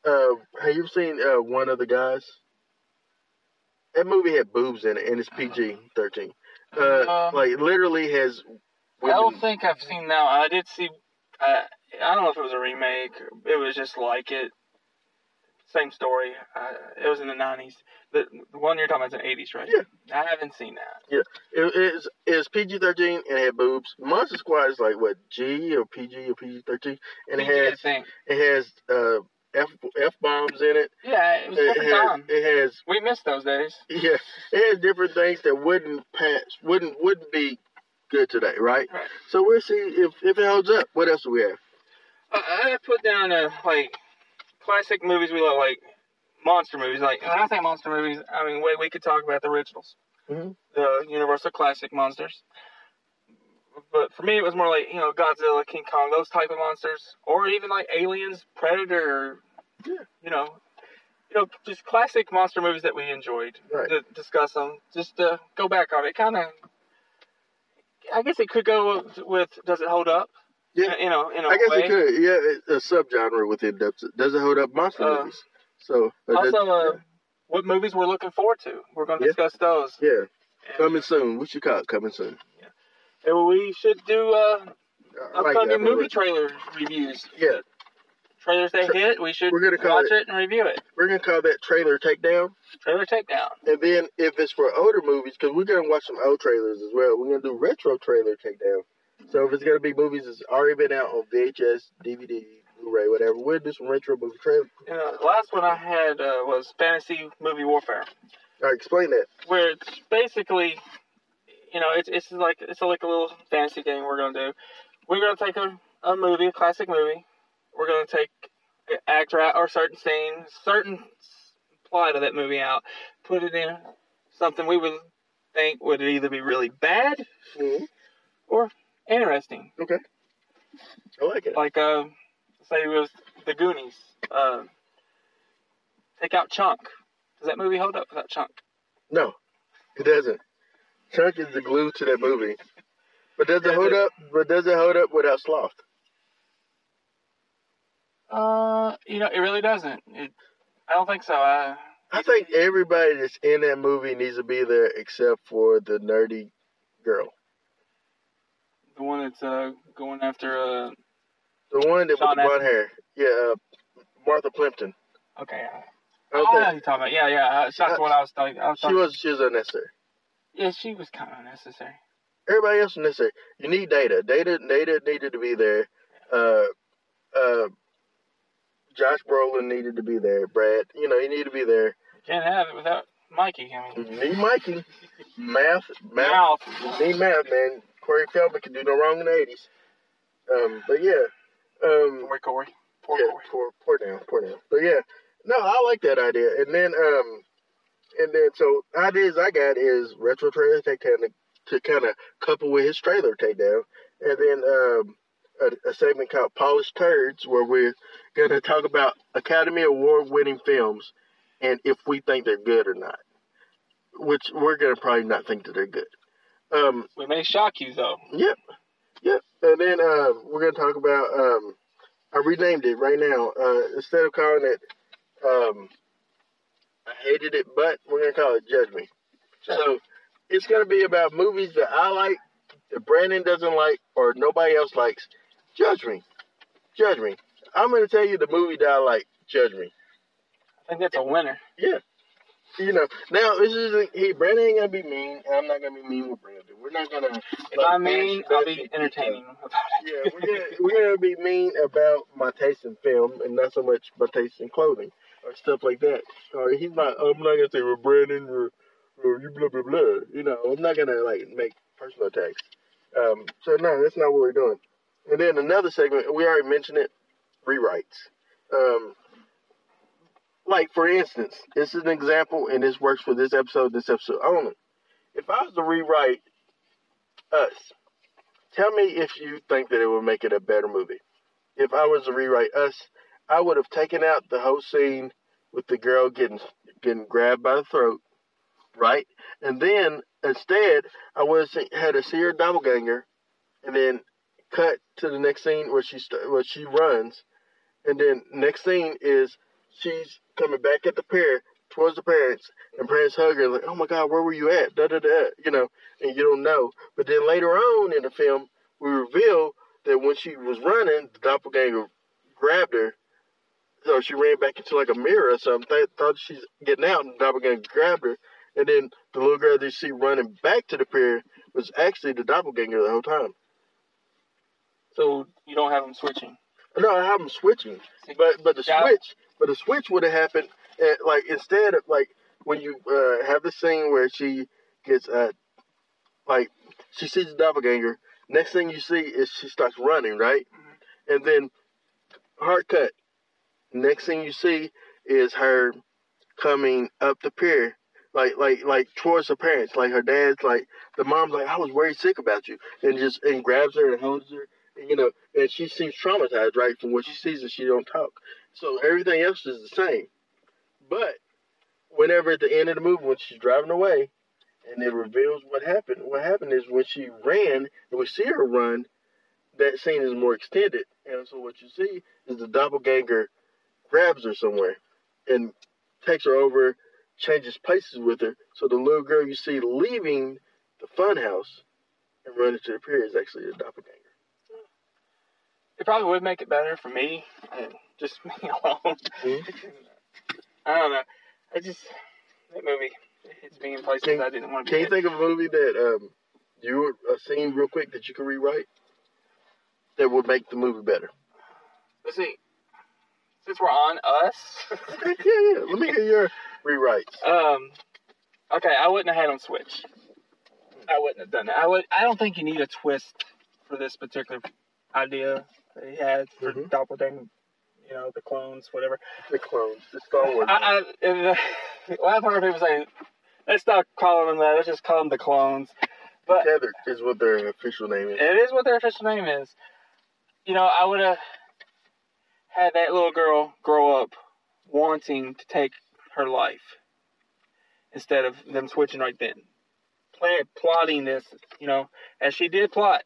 uh, have you seen uh, one of the guys? That movie had boobs in it, and it's PG thirteen. Uh, Um, like literally has. that. I don't think I've seen that. one. I did see. I I don't know if it was a remake. It was just like it. Same story. Uh, it was in the 90s. The, the one you're talking about is in the 80s, right? Yeah. I haven't seen that. Yeah, it is is PG thirteen and it had boobs. Monster Squad is like what G or PG or PG thirteen, and it PG, I has it has uh, f f bombs in it. Yeah, it was It different has, time. it has We missed those days. yeah, it has different things that wouldn't pass, wouldn't wouldn't be good today, right? Right. So we'll see if if it holds up. What else do we have? I I put down uh, like classic movies we love, like monster movies. Like when I say monster movies, I mean we, we could talk about the originals, Mhm. the Universal classic monsters. But for me, it was more like you know Godzilla, King Kong, those type of monsters, or even like Aliens, Predator. Yeah. You know, you know, just classic monster movies that we enjoyed. Right. To discuss them, just to go back on it, kind of. I guess it could go with Does it hold up? Yeah. You know, in a I guess way. it could. Yeah, it's a subgenre within it, does it hold up monster Uh, movies? So uh, Also, does- uh, what movies we're looking forward to. We're going to Yeah. discuss those. yeah, And, coming soon. We should call it coming soon. And we should do uh, like upcoming that movie trailer reviews. Yeah, Trailers they Tra- hit, we should we're gonna watch it- it and review it. we're gonna call that trailer takedown. Trailer takedown. And then if it's for older movies, because we're gonna watch some old trailers as well, we're gonna do retro trailer takedown. So if it's gonna be movies that's already been out on VHS, DVD, Blu-ray, whatever, we'll do some retro movie trailer. You the last one I had uh, was Fantasy Movie Warfare, All right, explain that. where it's basically, you know, it's it's like it's like a little fantasy game we're gonna do. We're gonna take a, a movie, a classic movie. We're gonna take an actor out or certain scene, certain plot of that movie out, put it in something we would think would either be really bad Mhm. or interesting. Okay, I like it. Like, uh, say it was The Goonies. Uh, take out Chunk. Does that movie hold up without Chunk? No, it doesn't. Chunk is the glue to that movie. But does it hold up? But does it hold up without Sloth? Uh, you know, it really doesn't. It, I don't think so. Uh, I think everybody that's in that movie needs to be there except for the nerdy girl. the one that's uh going after uh. The one that with the blonde hair. Yeah, uh, Martha Plimpton. Okay. I I know don't who think- you're talking about. Yeah, yeah. Uh, that's what I was thinking. I was she talking. was she was unnecessary. Yeah, she was kind of unnecessary. Everybody else necessary. You need data. Data data needed to be there. Uh uh Josh Brolin needed to be there. Brad, you know, he needed to be there. Can't have it without Mikey. I You mean, need Mikey. Math math mouth. You need math, man. Corey Feldman could do no wrong in the eighties. Um, but yeah. Um Poor Corey. Poor yeah, Corey. poor, poor down, poor down. But yeah, no, I like that idea. And then, um, and then so ideas I got is retro trailer takedown to, to kind of couple with his trailer takedown, and then um, a, a segment called Polished Turds where we're gonna talk about Academy Award winning films and if we think they're good or not. Which we're gonna probably not think that they're good. Um, We may shock you though. Yep. Yep. And then uh, we're gonna talk about um I renamed it right now. Uh instead of calling it um I hated it, but we're gonna call it Judge Me. So it's gonna be about movies that I like, that Brandon doesn't like, or nobody else likes. Judge me. Judge me. I'm gonna tell you the movie that I like. Judge me. I think that's a winner. Yeah. You know, now this is he Brandon ain't gonna be mean, and I'm not gonna be mean with Brandon. We're not gonna If I mean, I'll be entertaining about it. Yeah, we're gonna we're gonna be mean about my taste in film and not so much my taste in clothing or stuff like that. Or he's not. I'm not gonna say, "Well, Brandon, or, or you blah blah blah." You know, I'm not gonna like make personal attacks. Um, so no, that's not what we're doing. And then another segment we already mentioned it, rewrites. Um, like for instance, this is an example, and this works for this episode, this episode only. If I was to rewrite us, Tell me if you think that it would make it a better movie. If I was to rewrite us, I would have taken out the whole scene with the girl getting getting grabbed by the throat, right? And then instead, I would have had to see her doppelganger, and then cut to the next scene where she where she runs, and then next scene is she's coming back at the pair towards the parents, and parents hug her like, "Oh my God, where were you at?" Da da da, you know, and you don't know. But then later on in the film, we reveal that when she was running, the doppelganger grabbed her. So she ran back into like a mirror or something. Th- thought she's getting out, and the doppelganger grabbed her. And then the little girl that you see running back to the pier was actually the doppelganger the whole time. So you don't have them switching. No, I have them switching, but but the Yeah. switch, but the switch would have happened at, like instead of like when you uh, have the scene where she gets uh like she sees the doppelganger. Next thing you see is she starts running, right? And then hard cut. Next thing you see is her coming up the pier, like like like towards her parents. Like her dad's like the mom's like I was very sick about you, and just and grabs her and holds her, and, you know, and she seems traumatized, right, from what she sees and she don't talk. So everything else is the same, but whenever at the end of the movie when she's driving away, and it reveals what happened. What happened is when she ran and we see her run, that scene is more extended, and so what you see is the doppelganger grabs her somewhere and takes her over, changes places with her. So the little girl you see leaving the fun house and running to the pier is actually the doppelganger. It probably would make it better for me, and just me alone. Mhm. I don't know. I just that movie. It's being in places Can- I didn't want to Can you think of a movie that um you a scene real quick that you could rewrite that would make the movie better? Let's see. Since we're on us, yeah, yeah. Let me hear your rewrites. um, okay, I wouldn't have had them switch. I wouldn't have done that. I would. I don't think you need a twist for this particular idea that he had for Mhm. doppelganger. You know, the clones, whatever. The clones, the Star Wars. I, I, and, uh, well, I've heard people say Let's not call them that. Let's just call them the clones. But Tethered is what their official name is. it is what their official name is. You know, I would have had that little girl grow up wanting to take her life instead of them switching right then. Plan, plotting this, you know, as she did plot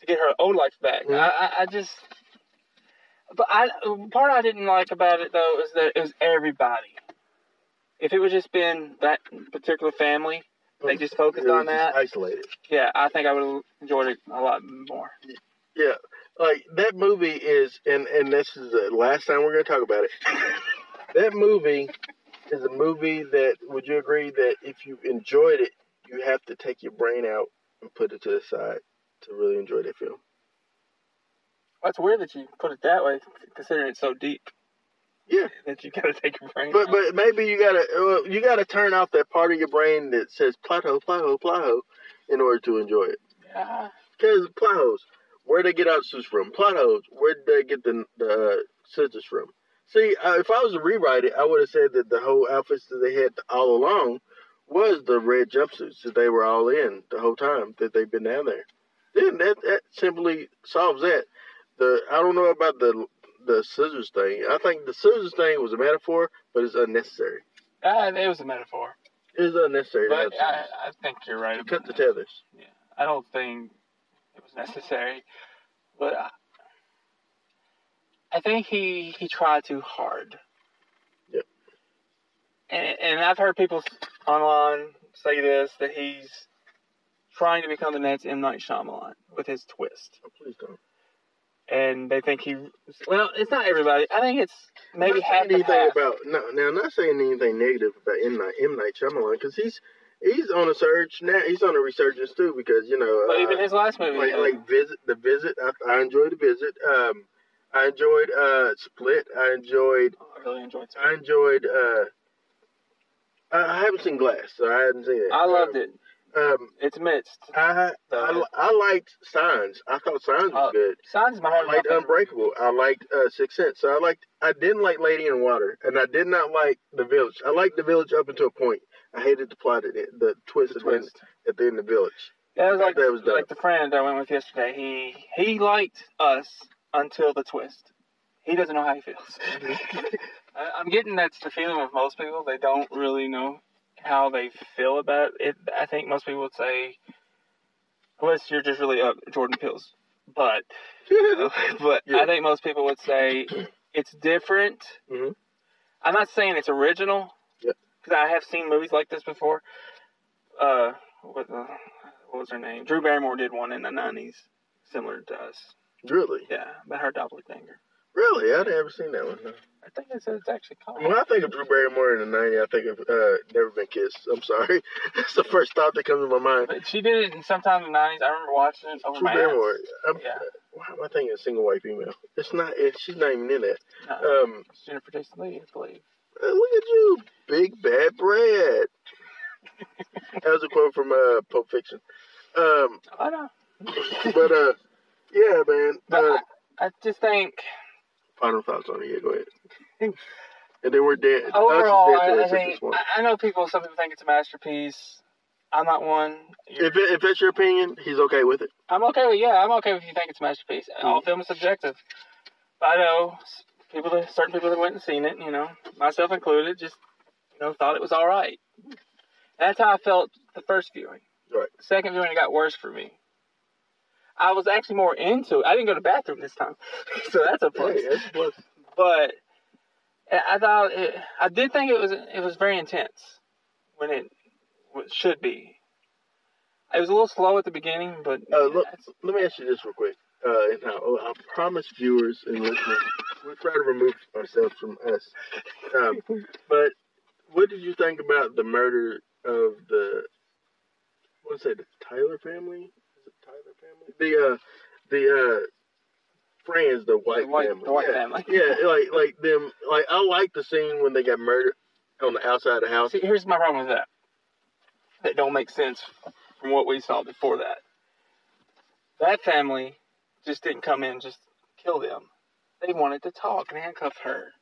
to get her own life back. Mhm. I, I, just, but I part I didn't like about it though is that it was everybody. If it was just been that particular family, they just focused on that. Isolated. Yeah, I think I would have enjoyed it a lot more. Yeah, like that movie is, and and this is the last time we're gonna talk about it. that movie is a movie that. Would you agree that if you enjoyed it, you have to take your brain out and put it to the side to really enjoy that film? That's weird that you put it that way, considering it's so deep. Yeah. That you gotta take your brain. But out. but maybe you gotta well, you gotta turn off that part of your brain that says plot hole, plot hole, plot hole, in order to enjoy it. yeah, Because plot holes, where they get outsuits from? Plot holes, Where'd they get the, the uh, scissors from? See, uh, if I was to rewrite it, I would have said that the whole outfits that they had all along was the red jumpsuits that they were all in the whole time that they've been down there. Then that, that simply solves that. The I don't know about the the scissors thing. I think the scissors thing was a metaphor, but it's unnecessary. uh, it was a metaphor. It's unnecessary. But I. I think you're right. Cut the tethers. I don't think it was necessary, but I, I think he he tried too hard. Yep. And and I've heard people online say this that he's trying to become the next M Night Shyamalan with his twist, Oh, please don't. and they think he. Well, it's not everybody. I think it's maybe not half anything half. about no. Now, I'm not saying anything negative about M Night M Night Shyamalan because he's he's on a surge now. He's on a resurgence too because you know, But uh, even his last movie, like like visit the visit. I, I enjoyed the visit. Um, I enjoyed uh Split. I enjoyed I really enjoyed. I enjoyed. uh I haven't seen Glass, so I hadn't seen it. I loved um, it. Um, It's mixed. I, I I liked Signs. I thought Signs was Uh, good. Signs is my I liked Unbreakable. I liked uh, Sixth Sense. So I liked. I didn't like Lady in Water, and I did not like The Village. I liked The Village up until a point. I hated the plot, at it, the twist, The at the end- twist. at the end of The Village. Yeah, it was like That was dope. like the friend I went with yesterday. He he liked us until the twist. He doesn't know how he feels. I, I'm getting that's the feeling with most people. They don't really know how they feel about it. I think most people would say, unless you're just really up Jordan Peele's. but but Yeah. I think most people would say it's different. Mhm. I'm not saying it's original. Because I have seen movies like this before. Uh, what, the, what was her name? Drew Barrymore did one in the '90s, similar to us. really, Yeah, about her doppelganger. really, I'd never seen that one. no. I think it's, it's actually called. When I think of Drew Barrymore in the '90s, I think of uh, Never Been Kissed. I'm sorry, that's the first thought that comes to my mind. But she did it in sometime in the '90s. I remember watching it over Drew my Barrymore. I'm, Yeah. Why am I thinking of single white female? It's not. It, she's not even in that. No, Um, Jennifer Jason Leigh, I believe. Uh, Look at you, big bad Brad. that was a quote from uh, Pulp Fiction. Um, I know. but uh, yeah, man. But Uh, I, I just think final thoughts on it. Yeah, go ahead. And then we're dead. overall, I, I think. I, know people. Some people think it's a masterpiece. I'm not one. If it, if that's your opinion, he's okay with it. I'm okay with yeah. I'm okay with you think it's a masterpiece. All film is subjective. But I know people, that, certain people that went and seen it. You know, myself included, just you know thought it was all right. That's how I felt the first viewing. Right. The second viewing, it got worse for me. I was actually more into it. I didn't go to the bathroom this time, so that's a plus. That's a plus. But I I thought it, I did think it was it was very intense when it should be. It was a little slow at the beginning, but Uh, look, let me ask you this real quick. Uh, I, I promise viewers and listeners, we'll try to remove ourselves from us. Um, but what did you think about the murder of the what's that? The Tyler family? Is it Tyler family? The uh, the uh, friends, the white, white- family. the white yeah. family. Yeah, like like them. Like I like the scene when they got murdered on the outside of the house. See, here's my problem with that. That don't make sense from what we saw before that. That family just didn't come in just kill them. They wanted to talk and handcuff her.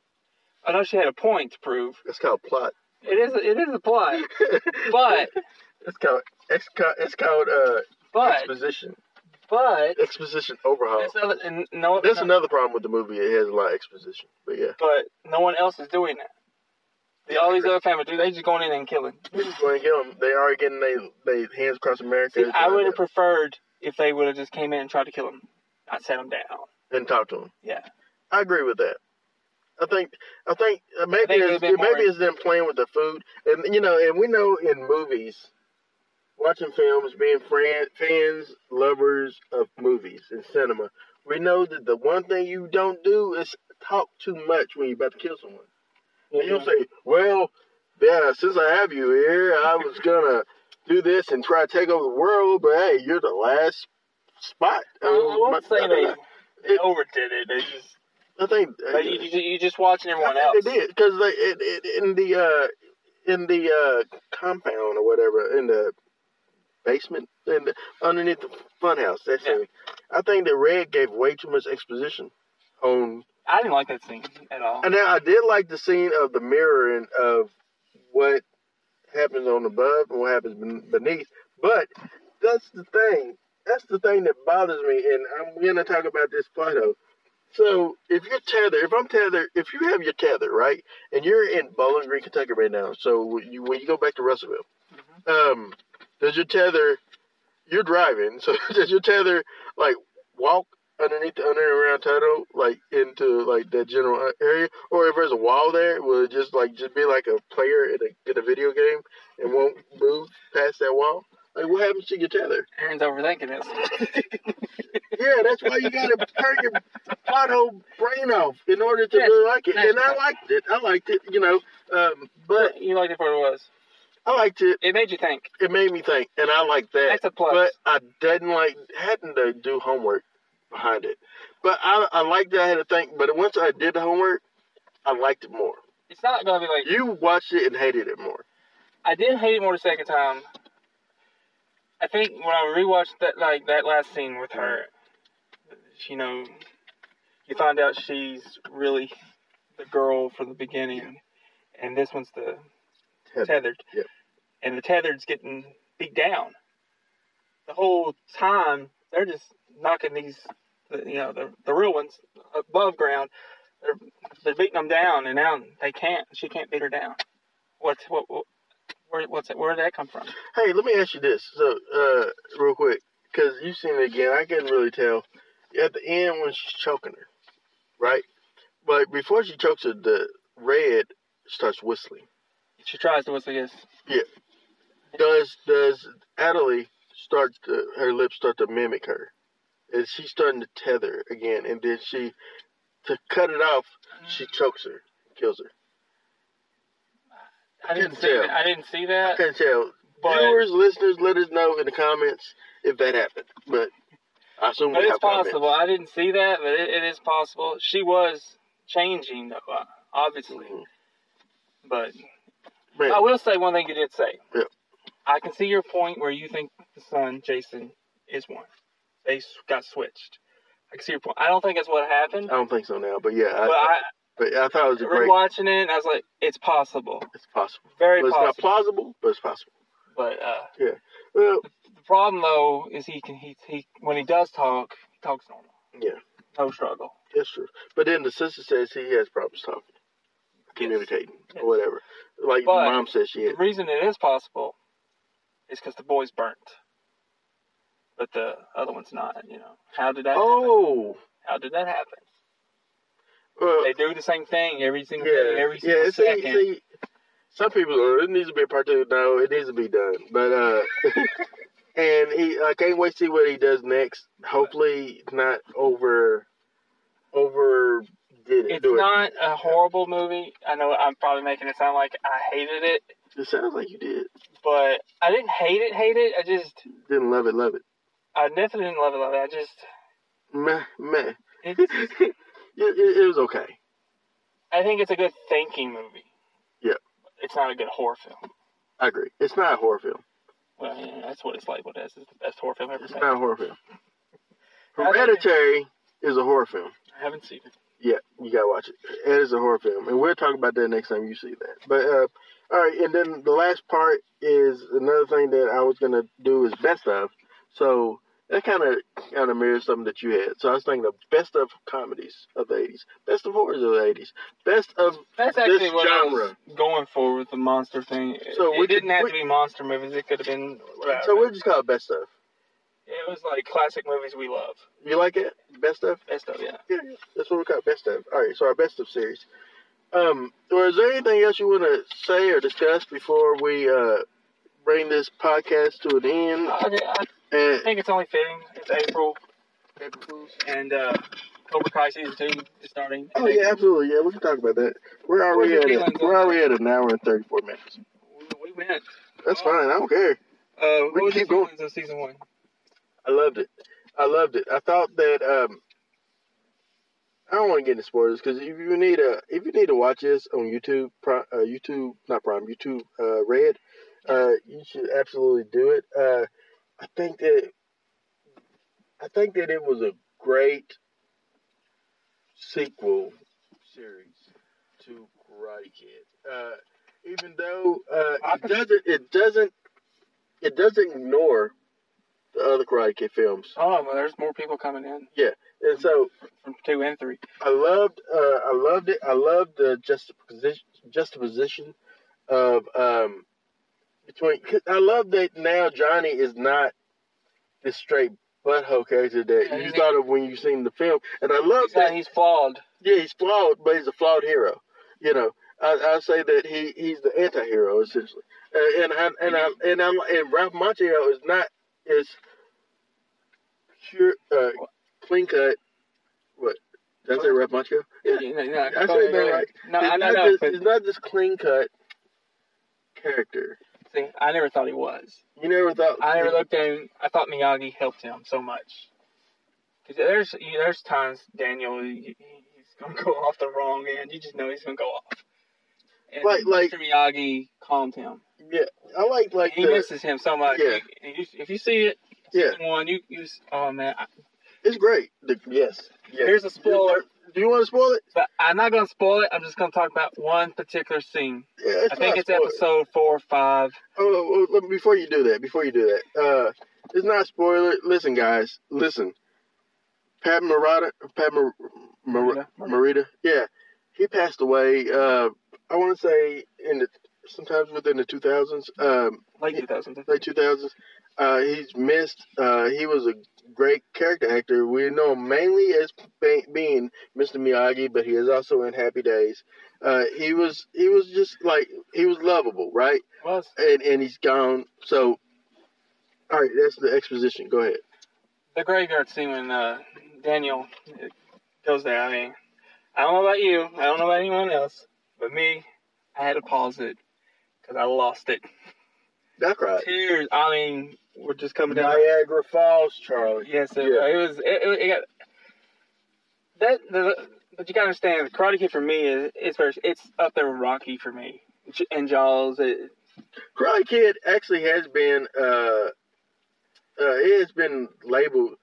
I know she had a point to prove. It's called plot. It is. It is a plot, but it's called it's called it's called uh but exposition but exposition overhaul. that's other, and no. That's no, another problem with the movie. It has a lot of exposition, but yeah. But no one else is doing that. The, all these other family do. They just going in and killing. They're just going get them. They are getting they they hands across America. See, I would have preferred if they would have just came in and tried to kill him, not set him down. and talk to them. Yeah. I agree with that. I think I think uh, maybe think it's, maybe more- it's them playing with the food, and you know, and we know in movies, watching films, being fan, fans, lovers of movies and cinema, we know that the one thing you don't do is talk too much when you're about to kill someone. And you don't say, "Well, yeah, since I have you here, I was gonna do this and try to take over the world, but hey, you're the last spot." I, I won't say they, they overdid it. They just, I think. but you, you, just watching everyone I else. They did because they it, it, in the uh, in the uh, compound or whatever in the basement the, underneath the funhouse. That's Yeah. it. I think that Red gave way too much exposition on. I didn't like that scene at all. And now I did like the scene of the mirroring of what happens on above and what happens beneath. But that's the thing. That's the thing that bothers me, and I'm gonna talk about this Plato. So if you're tethered, if I'm tethered, if you have your tether right, and you're in Bowling Green, Kentucky right now, so when you when you go back to Russellville, um, does your tether? You're driving, so does your tether like walk underneath the under and around tunnel, like into like that general area, or if there's a wall there, will it just like just be like a player in a in a video game and won't move past that wall? Like what happens to your tether? Aaron's overthinking this. Yeah, that's why you gotta turn your pothole brain off in order to Yes, really like it. And I liked it. I liked it, you know. Um, but you liked it for what it was. I liked it. It made you think. It made me think, and I liked that. That's a plus. But I didn't like hadn't to do homework behind it. But I I liked that I had to think. But once I did the homework, I liked it more. It's not gonna be like You watched it and hated it more. I did hate it more the second time. I think when I rewatched that like that last scene with her, you know, you find out she's really the girl from the beginning, and this one's the Tethered. tethered, Yep. and the tethered's getting beat down. The whole time they're just knocking these, you know, the the real ones above ground. They're they're beating them down, and now they can't. She can't beat her down. What's what? what where, what's it? Where did that come from? Hey, let me ask you this. So, uh, real quick, because you've seen it again. I couldn't really tell at the end when she's choking her, right? But before she chokes her, the red starts whistling. She tries to whistle yes. Yeah. Does does Adelaide start to, her lips start to mimic her? Is she starting to tether again? And then she, to cut it off, she chokes her, kills her. I didn't couldn't see tell. that. I didn't see that. I can't tell. But- Viewers, listeners, let us know in the comments if that happened. But I assume But it's have comments. possible. I didn't see that, but it, it is possible. She was changing, though, uh, obviously. Mhm. But Man, I will say one thing you did say. Yeah. I can see your point where you think the son, Jason, is one. They got switched. I can see your point. I don't think that's what happened. I don't think so now, but yeah, I, but I, but I thought it was a great. rewatching it, and I was like, it's possible. It's possible. Very But it's not plausible, but it's possible. But uh, yeah. Well, the problem though is he can he he when he does talk, he talks normal. Yeah. No struggle. that's true. But then the sister says he has problems talking, communicating, Yes. or whatever. Like But- mom says she The reason it is possible is because the boy's burnt, but the other one's not. You know, how did that? happen? Oh, How did that happen? Well, They do the same thing every single yeah, day, every single yeah. See, second. see, some people, oh, it needs to be a part two. No, it needs to be done. But uh, and he, I can't wait to see what he does next. Hopefully, not over, over did it. It's do it. not a horrible movie. I know I'm probably making it sound like I hated it, It sounds like you did. but I didn't hate it. Hate it. I just Didn't love it, love it. I definitely didn't love it. Love it. I just Meh, meh. it's, it, it, it was okay. I think it's a good thinking movie. Yeah. It's not a good horror film. I agree. It's not a horror film. Well, yeah, that's what it's labeled as. It's the best horror film ever It's made. not a horror film. Hereditary is a horror film. I haven't seen it. Yeah, you gotta watch it. It is a horror film, and we'll talk about that next time you see that. But uh, All right, and then the last part is another thing that I was gonna do is best of. So that kind of kind of mirrors something that you had. So I was thinking the best of comedies of the '80s, best of horrors of the '80s, best of That's actually this what I was genre. going for with the monster thing. So it we didn't could- have we- to be monster movies. It could have been whatever. So we'll just call it best of. it was like classic movies we love. You like it? Best of? Best of, yeah. Yeah, yeah. That's what we call best of. All right, so our best of series. Um, or is there anything else you want to say or discuss before we uh bring this podcast to an end? I, think it's only fitting. It's April, and uh, Cobra Kai season two is starting. oh yeah, absolutely. Yeah, we can talk about that. We're already at your a, feelings on we're already at an hour and thirty four minutes. We, we went. That's fine. I don't care. Uh, We what was can your keep going. of season one? I loved it. I loved it. I thought that um, I don't want to get into spoilers because if you need a if you need to watch this on YouTube, uh, YouTube not Prime, YouTube uh, Red, uh, you should absolutely do it. Uh, I think that I think that it was a great sequel series to Karate Kid. Uh, even though uh, it doesn't, it doesn't, it doesn't ignore the other Karate Kid films. Oh, well, there's more people coming in Yeah, And so from two and three. I loved, uh, I loved it. I loved the juxtaposition, juxtaposition of um, between. 'cause I love that now Johnny is not this straight butthole character that Yeah, you thought of when you seen the film, and I love He's, not- that. he's flawed. Yeah, he's flawed, but he's a flawed hero. You know, I I say that he he's the anti-hero essentially, uh, and I and I and I'm and Ralph Macchio is not is pure uh, clean cut. What did I say, Ralph Macchio? Yeah, You know, you I said that right. No, he's I know, not no, just but he's not this clean cut character. I never thought he was. You never thought I never looked at him. I thought Miyagi helped him so much. Because there's there's times Daniel he's gonna go off the wrong end. You just know he's gonna go off. And Like- like- Mr. Miyagi calmed him. Yeah, I like like he the, misses him so much. Yeah. You- you- if you see it, Yeah. one, you you oh man. I, it's great. The, yes, yes. Here's a spoiler, Do you want to spoil it? but I'm not gonna spoil it. I'm just gonna talk about one particular scene. Yeah, it's I think it's episode four or five. Oh, oh, before you do that, before you do that, uh, it's not a spoiler. Listen, guys, listen. Pat Morita, Pat Mar- Mar-. Morita, yeah, he passed away. Uh, I want to say in the sometimes within the two thousands, um, Late 2000s. late two thousands. Uh, he's missed. Uh, he was a great character actor. We know him mainly as being Mr. Miyagi, but he is also in Happy Days. Uh, he was he was just like he was lovable, right? Was and and he's gone. So, all right, that's the exposition. Go ahead. the graveyard scene when uh, Daniel goes there. I mean, I don't know about you. I don't know about anyone else, but me, I had to pause it because I lost it. I cried. Tears. I mean, we're just coming down. Niagara Falls, Charlie. Yes, it, Yeah. it was. It, it, it got that. The, but you gotta understand, the Karate Kid for me is it's very. It's up there with Rocky for me, and Jaws. It, Karate Kid actually has been uh, uh, it has been labeled.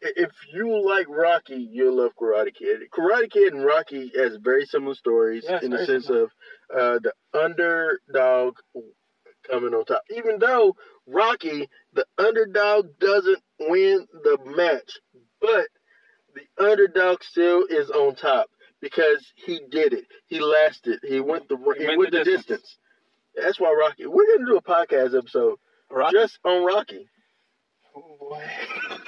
If you like Rocky, you'll love Karate Kid. Karate Kid and Rocky has very similar stories Yes, in the sense similar. of uh, the underdog coming on top. Even though Rocky, the underdog doesn't win the match, but the underdog still is on top because he did it. He lasted. He went the he, went, the distance. That's why Rocky. We're gonna do a podcast episode Rocky. just on Rocky. Oh, boy.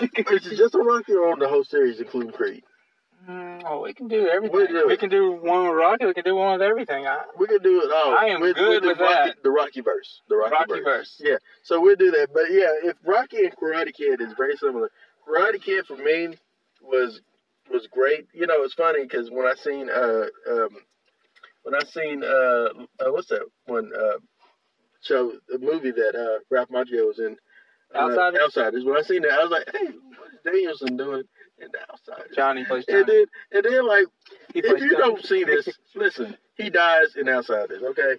Is it just on Rocky or on the whole series, including Creed? Mm, oh, we can do everything. We do We can do one with Rocky. We can do one with everything. I, We can do it all. I am good the with Rocky, that. The Rocky verse. The Rocky, Rocky verse. verse. Yeah. So we'll do that. But yeah, if Rocky and Karate Kid is very similar. Karate Kid for me was was great. You know, it's funny because when I seen uh um when I seen uh, uh what's that one uh show the movie that uh Ralph Macchio was in. Uh, Outsiders? Outsiders. When I seen that, I was like, "Hey, what is Daniel-san doing in the Outsiders?" Johnny plays Johnny. And then, and then, like, if you Johnny. don't see this, listen, he dies in Outsiders, okay?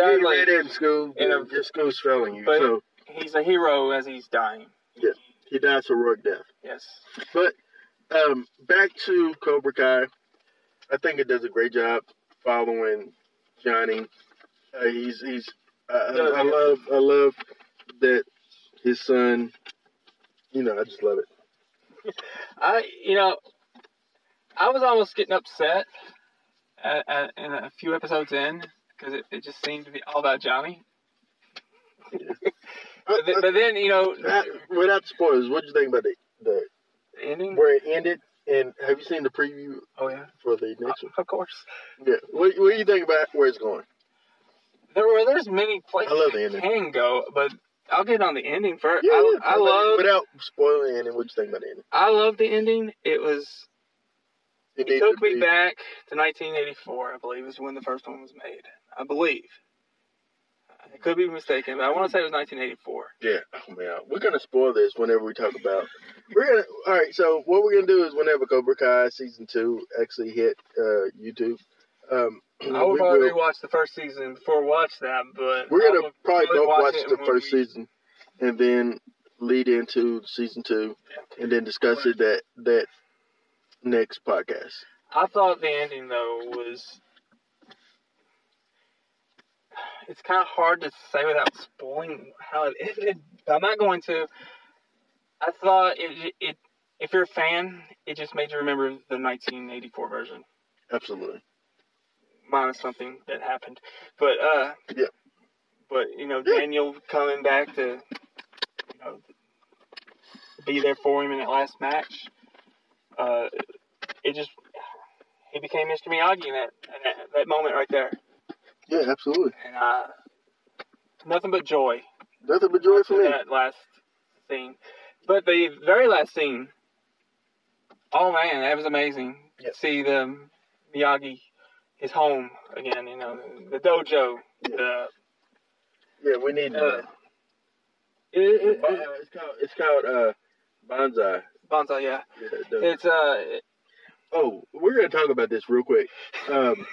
Ain't read in school, in a- your school's failing you. so he's a hero as he's dying. Yeah, he dies a heroic death. Yes. But um, back to Cobra Kai, I think it does a great job following Johnny Uh, he's he's. Uh, No, I, I love I love that his son. You know, I just love it. I, you know, I was almost getting upset at, at, in a few episodes in because it, it just seemed to be all about Johnny. But, then, but then, you know, Uh, without spoilers, what do you think about the, the ending. where it ended? And have you seen the preview Oh yeah, for the next one? of course. Yeah. What, what do you think about where it's going? There were there's many places I love the it ending. can go, but I'll get on the ending first. Yeah, I, I love without spoiling the ending. What you think about the ending? I love the ending. It was It It took to me be- back to 1984, I believe, is when the first one was made. I believe. I could be mistaken, but I want to say it was 1984. Yeah. Oh man, we're gonna spoil this whenever we talk about. We're gonna. All right. So what we're gonna do is whenever Cobra Kai season two actually hit uh, YouTube, um, I we probably will- rewatch the first season before watch that, but We're gonna probably both watch it the first we- season, and then lead into season two, and then discuss it that that next podcast. I thought the ending though was. It's kind of hard to say without spoiling how it ended. But I'm not going to. I thought it, it. If you're a fan, it just made you remember the 1984 version. Absolutely. Minus something that happened. But uh Yeah. But you know, Yeah. Daniel coming back to you know be there for him in that last match. Uh it just he became Mr. Miyagi in that in that, that moment right there. Yeah, absolutely. And uh nothing but joy Nothing but joy for me. that last scene. But the very last scene, oh man, that was amazing. Yep. See the Miyagi, his home again. You know, the dojo. Yeah. The Yeah, we need. uh, it, it, it, it's called it's called uh, bonsai. bonsai. Yeah, Yeah, it's uh, oh, we're gonna talk about this real quick. Um,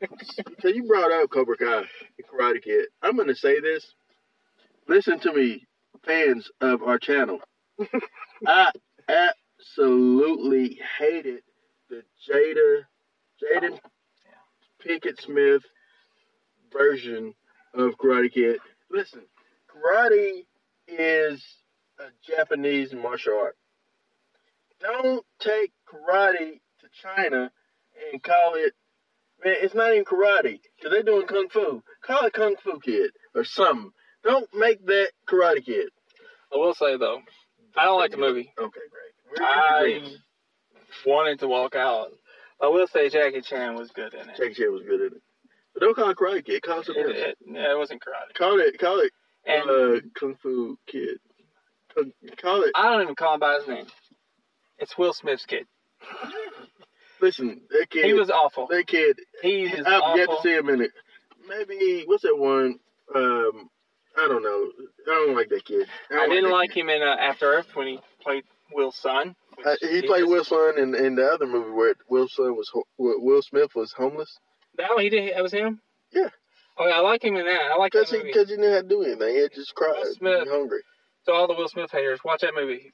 so you brought up Cobra Kai and Karate Kid. I'm gonna say this. Listen to me, fans of our channel. I absolutely hated the Jada, Jaden Pinkett Smith version of Karate Kid. Listen, karate is a Japanese martial art. Don't take karate to China and call it, man, it's not even karate because they're doing kung fu. Call it Kung Fu Kid or something. Don't make that Karate Kid. I will say though, I don't like the movie. Okay, great. I wanted to walk out. I will say Jackie Chan was good in it. Jackie Chan was good in it. But don't call it Karate Kid. Call it something It, else. it, yeah, it wasn't karate. Call it, call it And uh, Kung Fu Kid. Kung- Call it. I don't even call him by his name. It's Will Smith's kid. Listen, that kid. He was awful. that kid. He is I've yet to awful. see him in it. Maybe what's that one? Um, I don't know. I don't like that kid. I don't didn't like him in uh, After Earth when he played Will's son. Uh, he played Will Son in, in the other movie where Will Son was ho- where Will Smith was homeless. That one he did. That was him. Yeah. Oh, yeah, I like him in that. I like that Because he, movie. cause he knew how to do anything. He had just cried. Will Smith. Hungry. So all the Will Smith haters, watch that movie.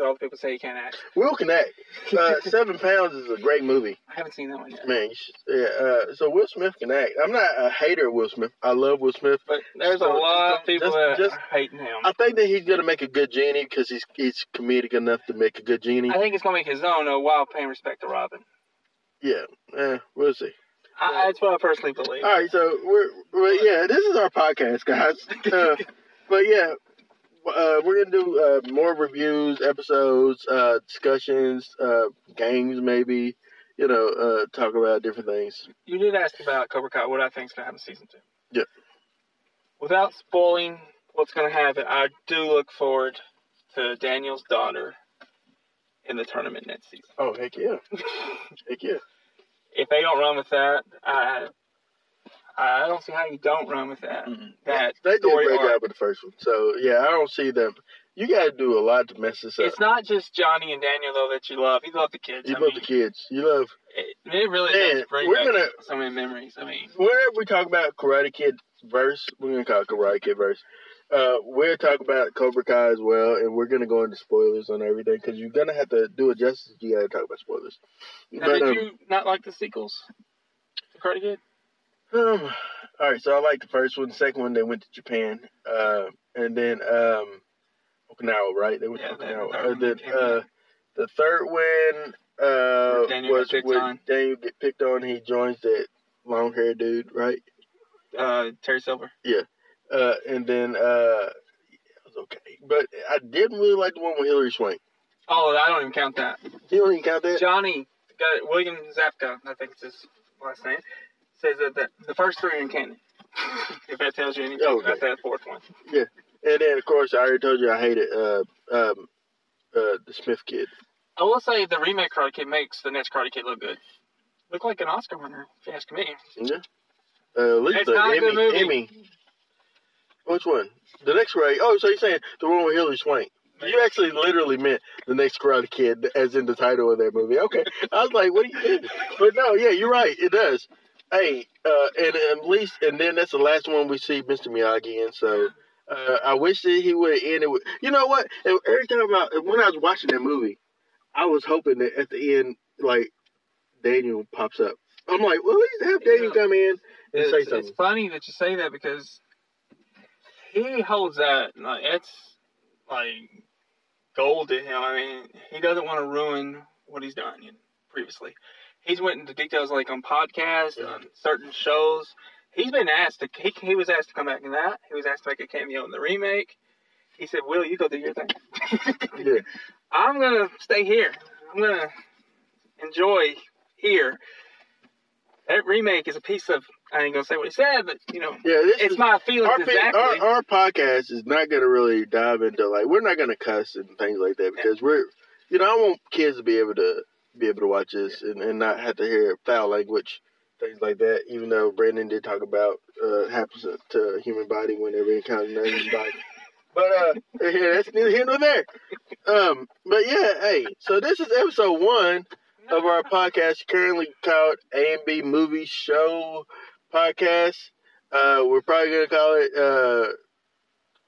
All the people say he can't act. Will can act. Uh, Seven Pounds is a great movie. I haven't seen that one yet. Man, should, yeah. Uh, so Will Smith can act. I'm not a hater of Will Smith. I love Will Smith. But there's Just a lot of people don't- that just- are hating him. I think that he's gonna make a good genie because he's he's comedic enough to make a good genie. I think it's gonna make his own. uh, while paying respect to Robin. Yeah. Eh, we'll see. I, that's what I personally believe. All right, so we're, well, yeah, this is our podcast, guys. Uh, but yeah, uh, we're gonna do uh, more reviews, episodes, uh, discussions, uh, games, maybe. You know, uh, talk about different things. You did ask about Cobra Kai. What I think is gonna happen in season two. Yeah. Without spoiling what's gonna happen, I do look forward to Daniel's daughter in the tournament next season. Oh heck yeah, heck yeah. if they don't run with that, I I don't see how you don't run with that. That They did a great arc. job with the first one. So yeah, I don't see them. You got to do a lot to mess this up. It's not just Johnny and Daniel though that you love. You love the kids. you I love mean, the kids. You love. It, it really Man, does bring we're back gonna- so many memories. I mean, Whenever we talk about Karate Kid verse, we're gonna call it Karate Kid verse. Uh, we'll talk about Cobra Kai as well, and we're gonna go into spoilers on everything because you're gonna have to do it justice. You gotta talk about spoilers. now, But, did um, you not like the sequels? Karate Kid. Um, all right, so I like the first one. The second one, they went to Japan, uh, and then um, Okinawa, right? They went Yeah, to the Okinawa. third Uh, one the, uh, the third one uh, was when on. Daniel get picked on. He joins that long haired dude, right? Uh, Terry Silver. Yeah, uh, and then uh, it was okay, but I didn't really like the one with Hilary Swank. Oh, I don't even count that. You don't even count that. Johnny, the guy, William Zabka, I think it's his last name, says that the, the first three are in canon. if that tells you anything Okay. about that fourth one. Yeah. And then of course I already told you I hated uh, um, uh, the Smith kid. I will say the remake Karate Kid makes the next Karate Kid look good. Look like an Oscar winner, if you ask me. Yeah. Uh, at least It's the not a Emmy, good movie. Emmy. Which one? The next karate. Oh, so you're saying the one with Hilary Swank? You actually literally meant the next Karate Kid, as in the title of that movie. Okay, I was like, what do you mean? But no, yeah, you're right. It does. Hey, uh, and at least, and then that's the last one we see Mr. Miyagi in. So uh, I wish that he would end it with. You know what? Every time I, when I was watching that movie, I was hoping that at the end, like Daniel pops up. I'm like, well, at least have Daniel come in and say It's, something. it's funny that you say that because he holds that like it's like gold to him. I mean, he doesn't want to ruin what he's done you know, previously. He's went into details like on podcasts, Yeah. on certain shows. He's been asked to. He, he was asked to come back in that. He was asked to make a cameo in the remake. He said, "Will you go do your thing? Yeah. I'm gonna stay here. I'm gonna enjoy here." That remake is a piece of. I ain't gonna say what he said, but you know, Yeah, this it's is, my feelings our, exactly. our our podcast is not going to really dive into like we're not going to cuss and things like that because we're you know I want kids to be able to be able to watch this and, and not have to hear foul language things like that. Even though Brandon did talk about uh, happens to a human body whenever it encounters another human body. But uh, yeah, that's neither here nor there. Um, but yeah, hey, so this is episode one of our podcast, currently called A and B Movie Show Podcast. Uh, we're probably gonna call it uh,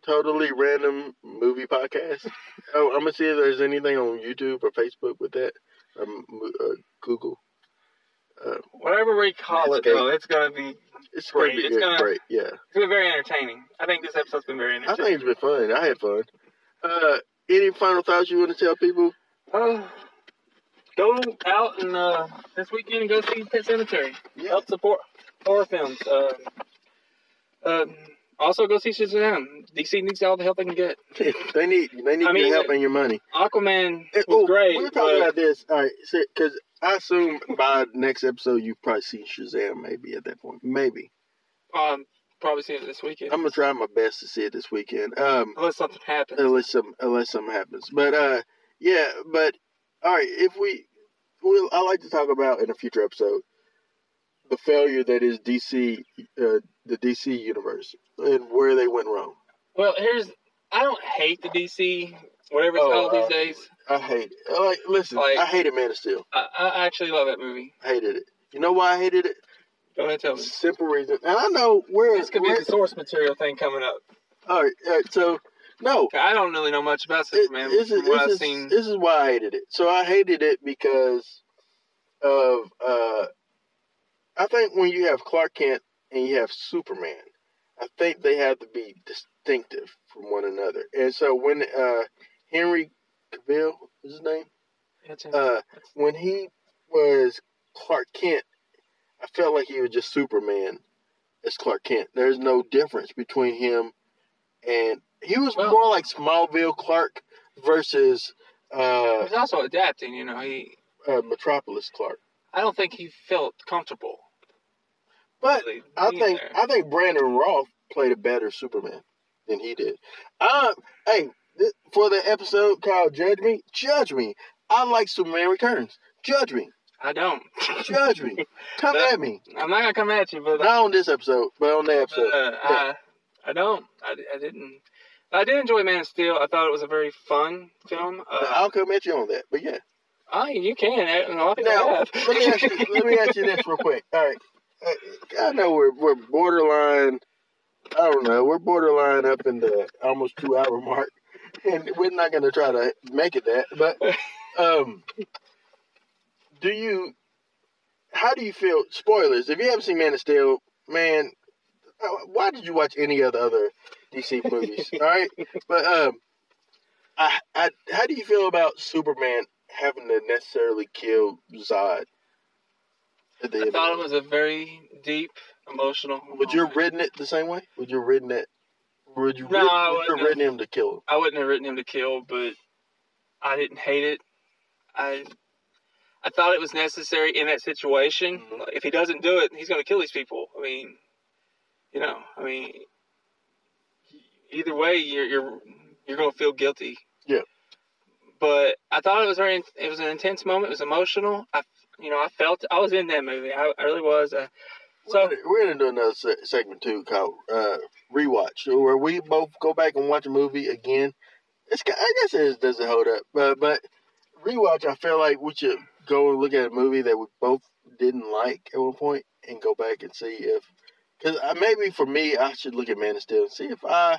Totally Random Movie Podcast. oh, I'm gonna see if there's anything on YouTube or Facebook with that. Um, uh, Google. Uh, Whatever we call it, Netscape. though, it's gonna be it's gonna Great. be It's gonna- Great, yeah. it's been very entertaining. I think this episode's been very entertaining. I entertaining. think it's been fun. I had fun. Uh, any final thoughts you want to tell people? Uh, go out and uh, this weekend and go see Pet Sematary. Yeah. Help support horror films. Uh, uh, also go see Shazam. DC needs all the help they can get. they need they need I mean, your help and your money. Aquaman Eh, was oh, great. We were talking but about this. All right, because I assume by next episode you've probably seen Shazam. Maybe at that point, maybe um, probably see it this weekend. I'm gonna try my best to see it this weekend. Um, Unless something happens. unless some unless something happens. But uh, yeah. But all right, if we, we'll, I like to talk about in a future episode the failure that is DC, uh, the DC universe, and where they went wrong. Well, here's. I don't hate the DC, whatever it's Oh, called uh, these days. I hate it. Like, listen, Like- I hated Man of Steel. I, I actually love that movie. Hated it. You know why I hated it? Go ahead tell me. Simple reason. And I know where. This could be the source material thing coming up. all right, all right. So no, I don't really know much about it, Superman. this is this is, seen. this is why I hated it. So I hated it because of uh, I think when you have Clark Kent and you have Superman, I think they have to be distinctive from one another. And so when uh, Henry Cavill is his name, uh, when he was Clark Kent, I felt like he was just Superman as Clark Kent. There's no difference between him and he was Well- more like Smallville Clark versus uh, He's also adapting. You know, he. uh, Metropolis Clark. I don't think he felt comfortable. But I think there. I think Brandon Routh played a better Superman than he did. Uh, hey, th- for the episode called "Judge Me," judge me. I like Superman Returns. Judge me, I don't. judge me. Come at me. I'm not gonna come at you, but, Not on this episode, but on that but, episode. uh, I, I don't. I, I didn't. I did enjoy Man of Steel. I thought it was a very fun film. Uh, I'll come at you on that. But yeah. I, you can. A lot of people Now, let me ask you. Let me ask you this real quick. All right. Uh, I know we're we're borderline. I don't know. We're borderline up in the almost two hour mark, and we're not going to try to make it that. But um, do you? How do you feel? Spoilers. If you haven't seen Man of Steel, man, uh, why did you watch any of the other DC movies? all right, but um, I, I, how do you feel about Superman having to necessarily kill Zod? At the I end thought of it was a very deep, emotional. Would you have written it the same way? Would you have written it? Would you, No, written, I would have written him to kill him? I wouldn't have written him to kill, but I didn't hate it. I I thought it was necessary in that situation. Mhm. Like, If he doesn't do it, he's going to kill these people. I mean, you know, I mean, either way, you're you're you're going to feel guilty. Yeah. But I thought it was very. It was an intense moment. It was emotional. I, you know, I felt. I was in that movie. I, I really was. Uh, So we're gonna do another se- segment too called uh, rewatch, where we both go back and watch a movie again. It's I guess it does it hold up, but but rewatch. I feel like we should go and look at a movie that we both didn't like at one point and go back and see if because maybe for me I should look at Man of Steel and see if I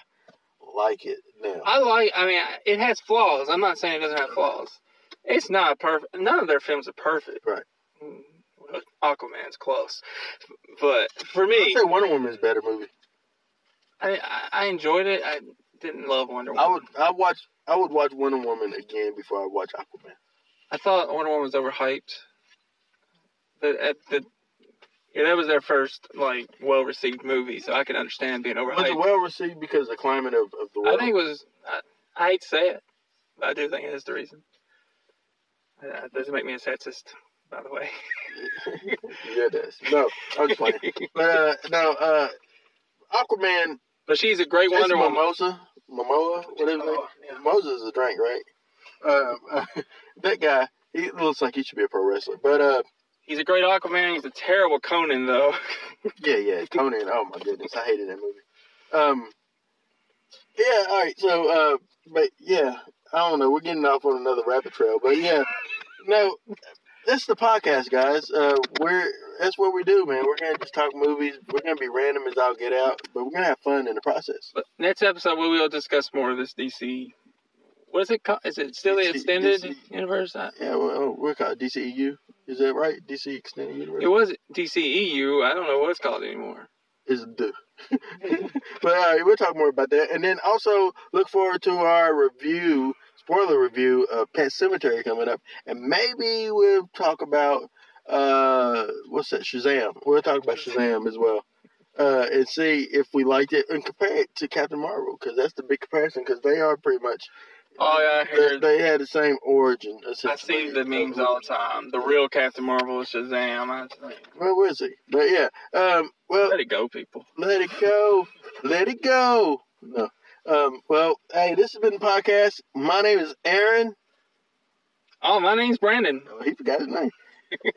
like it now. I like. I mean, it has flaws. I'm not saying it doesn't have flaws. It's not perfect. None of their films are perfect. Right. Aquaman's close, but for me, I'd say Wonder Woman is a better movie. I, I enjoyed it. I didn't love Wonder Woman. I would I watch I would watch Wonder Woman again before I watch Aquaman. I thought Wonder Woman was overhyped. But at the yeah, that was their first like well received movie, so I can understand being overhyped. Was it well received because of the climate of, of the world? I think it was. I, I hate to say it, but I do think it is the reason. Uh, doesn't make me a sexist, by the way. yeah, it is. No, I'm just playing. But uh, no, uh, Aquaman. But she's a great Jason Wonder Woman. Momoa, Momoa, whatever. Oh, yeah. Moses is a drink, right? Um, that guy, he looks like he should be a pro wrestler. But uh, He's a great Aquaman. He's a terrible Conan, though. yeah, yeah, Conan. Oh my goodness, I hated that movie. Um, yeah, all right. So, uh, but yeah, I don't know. We're getting off on another rabbit trail, but yeah, no, that's the podcast, guys. Uh, we're that's what we do, man. We're gonna just talk movies. We're gonna be random as I'll get out, but we're gonna have fun in the process. But next episode, we will discuss more of this DC. What is it called? Is it still the DC extended DC. universe? Yeah, well, we're called DCEU. Is that right? DC Extended Universe. It was DCEU. I don't know what it's called anymore. is the. but all right, we'll talk more about that, and then also look forward to our review, spoiler review of Pet Sematary coming up, and maybe we'll talk about uh what's that Shazam. We'll talk about Shazam as well, uh, and see if we liked it and compare it to Captain Marvel because that's the big comparison because they are pretty much. Oh, yeah, I they, heard. they had the same origin. I see the memes all the time. The real Captain Marvel is Shazam. I Where was he? But yeah, um, well, let it go, people. Let it go. Let it go. No. Um, well, hey, this has been the podcast. My name is Aaron. Oh, my name's Brandon. Oh, he forgot his name.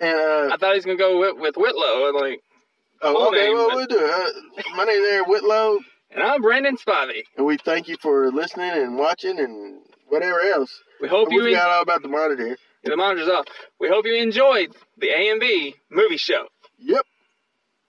And uh, I thought he was gonna go with, with Whitlow. I'm like, oh, okay, name, well, but- we'll do it. Uh, my name is Aaron Whitlow, and I'm Brandon Spivey. and we thank you for listening and watching and whatever else. We hope we you en- forgot all about the monitor. the monitor's off. We hope you enjoyed the A and B movie show. Yep.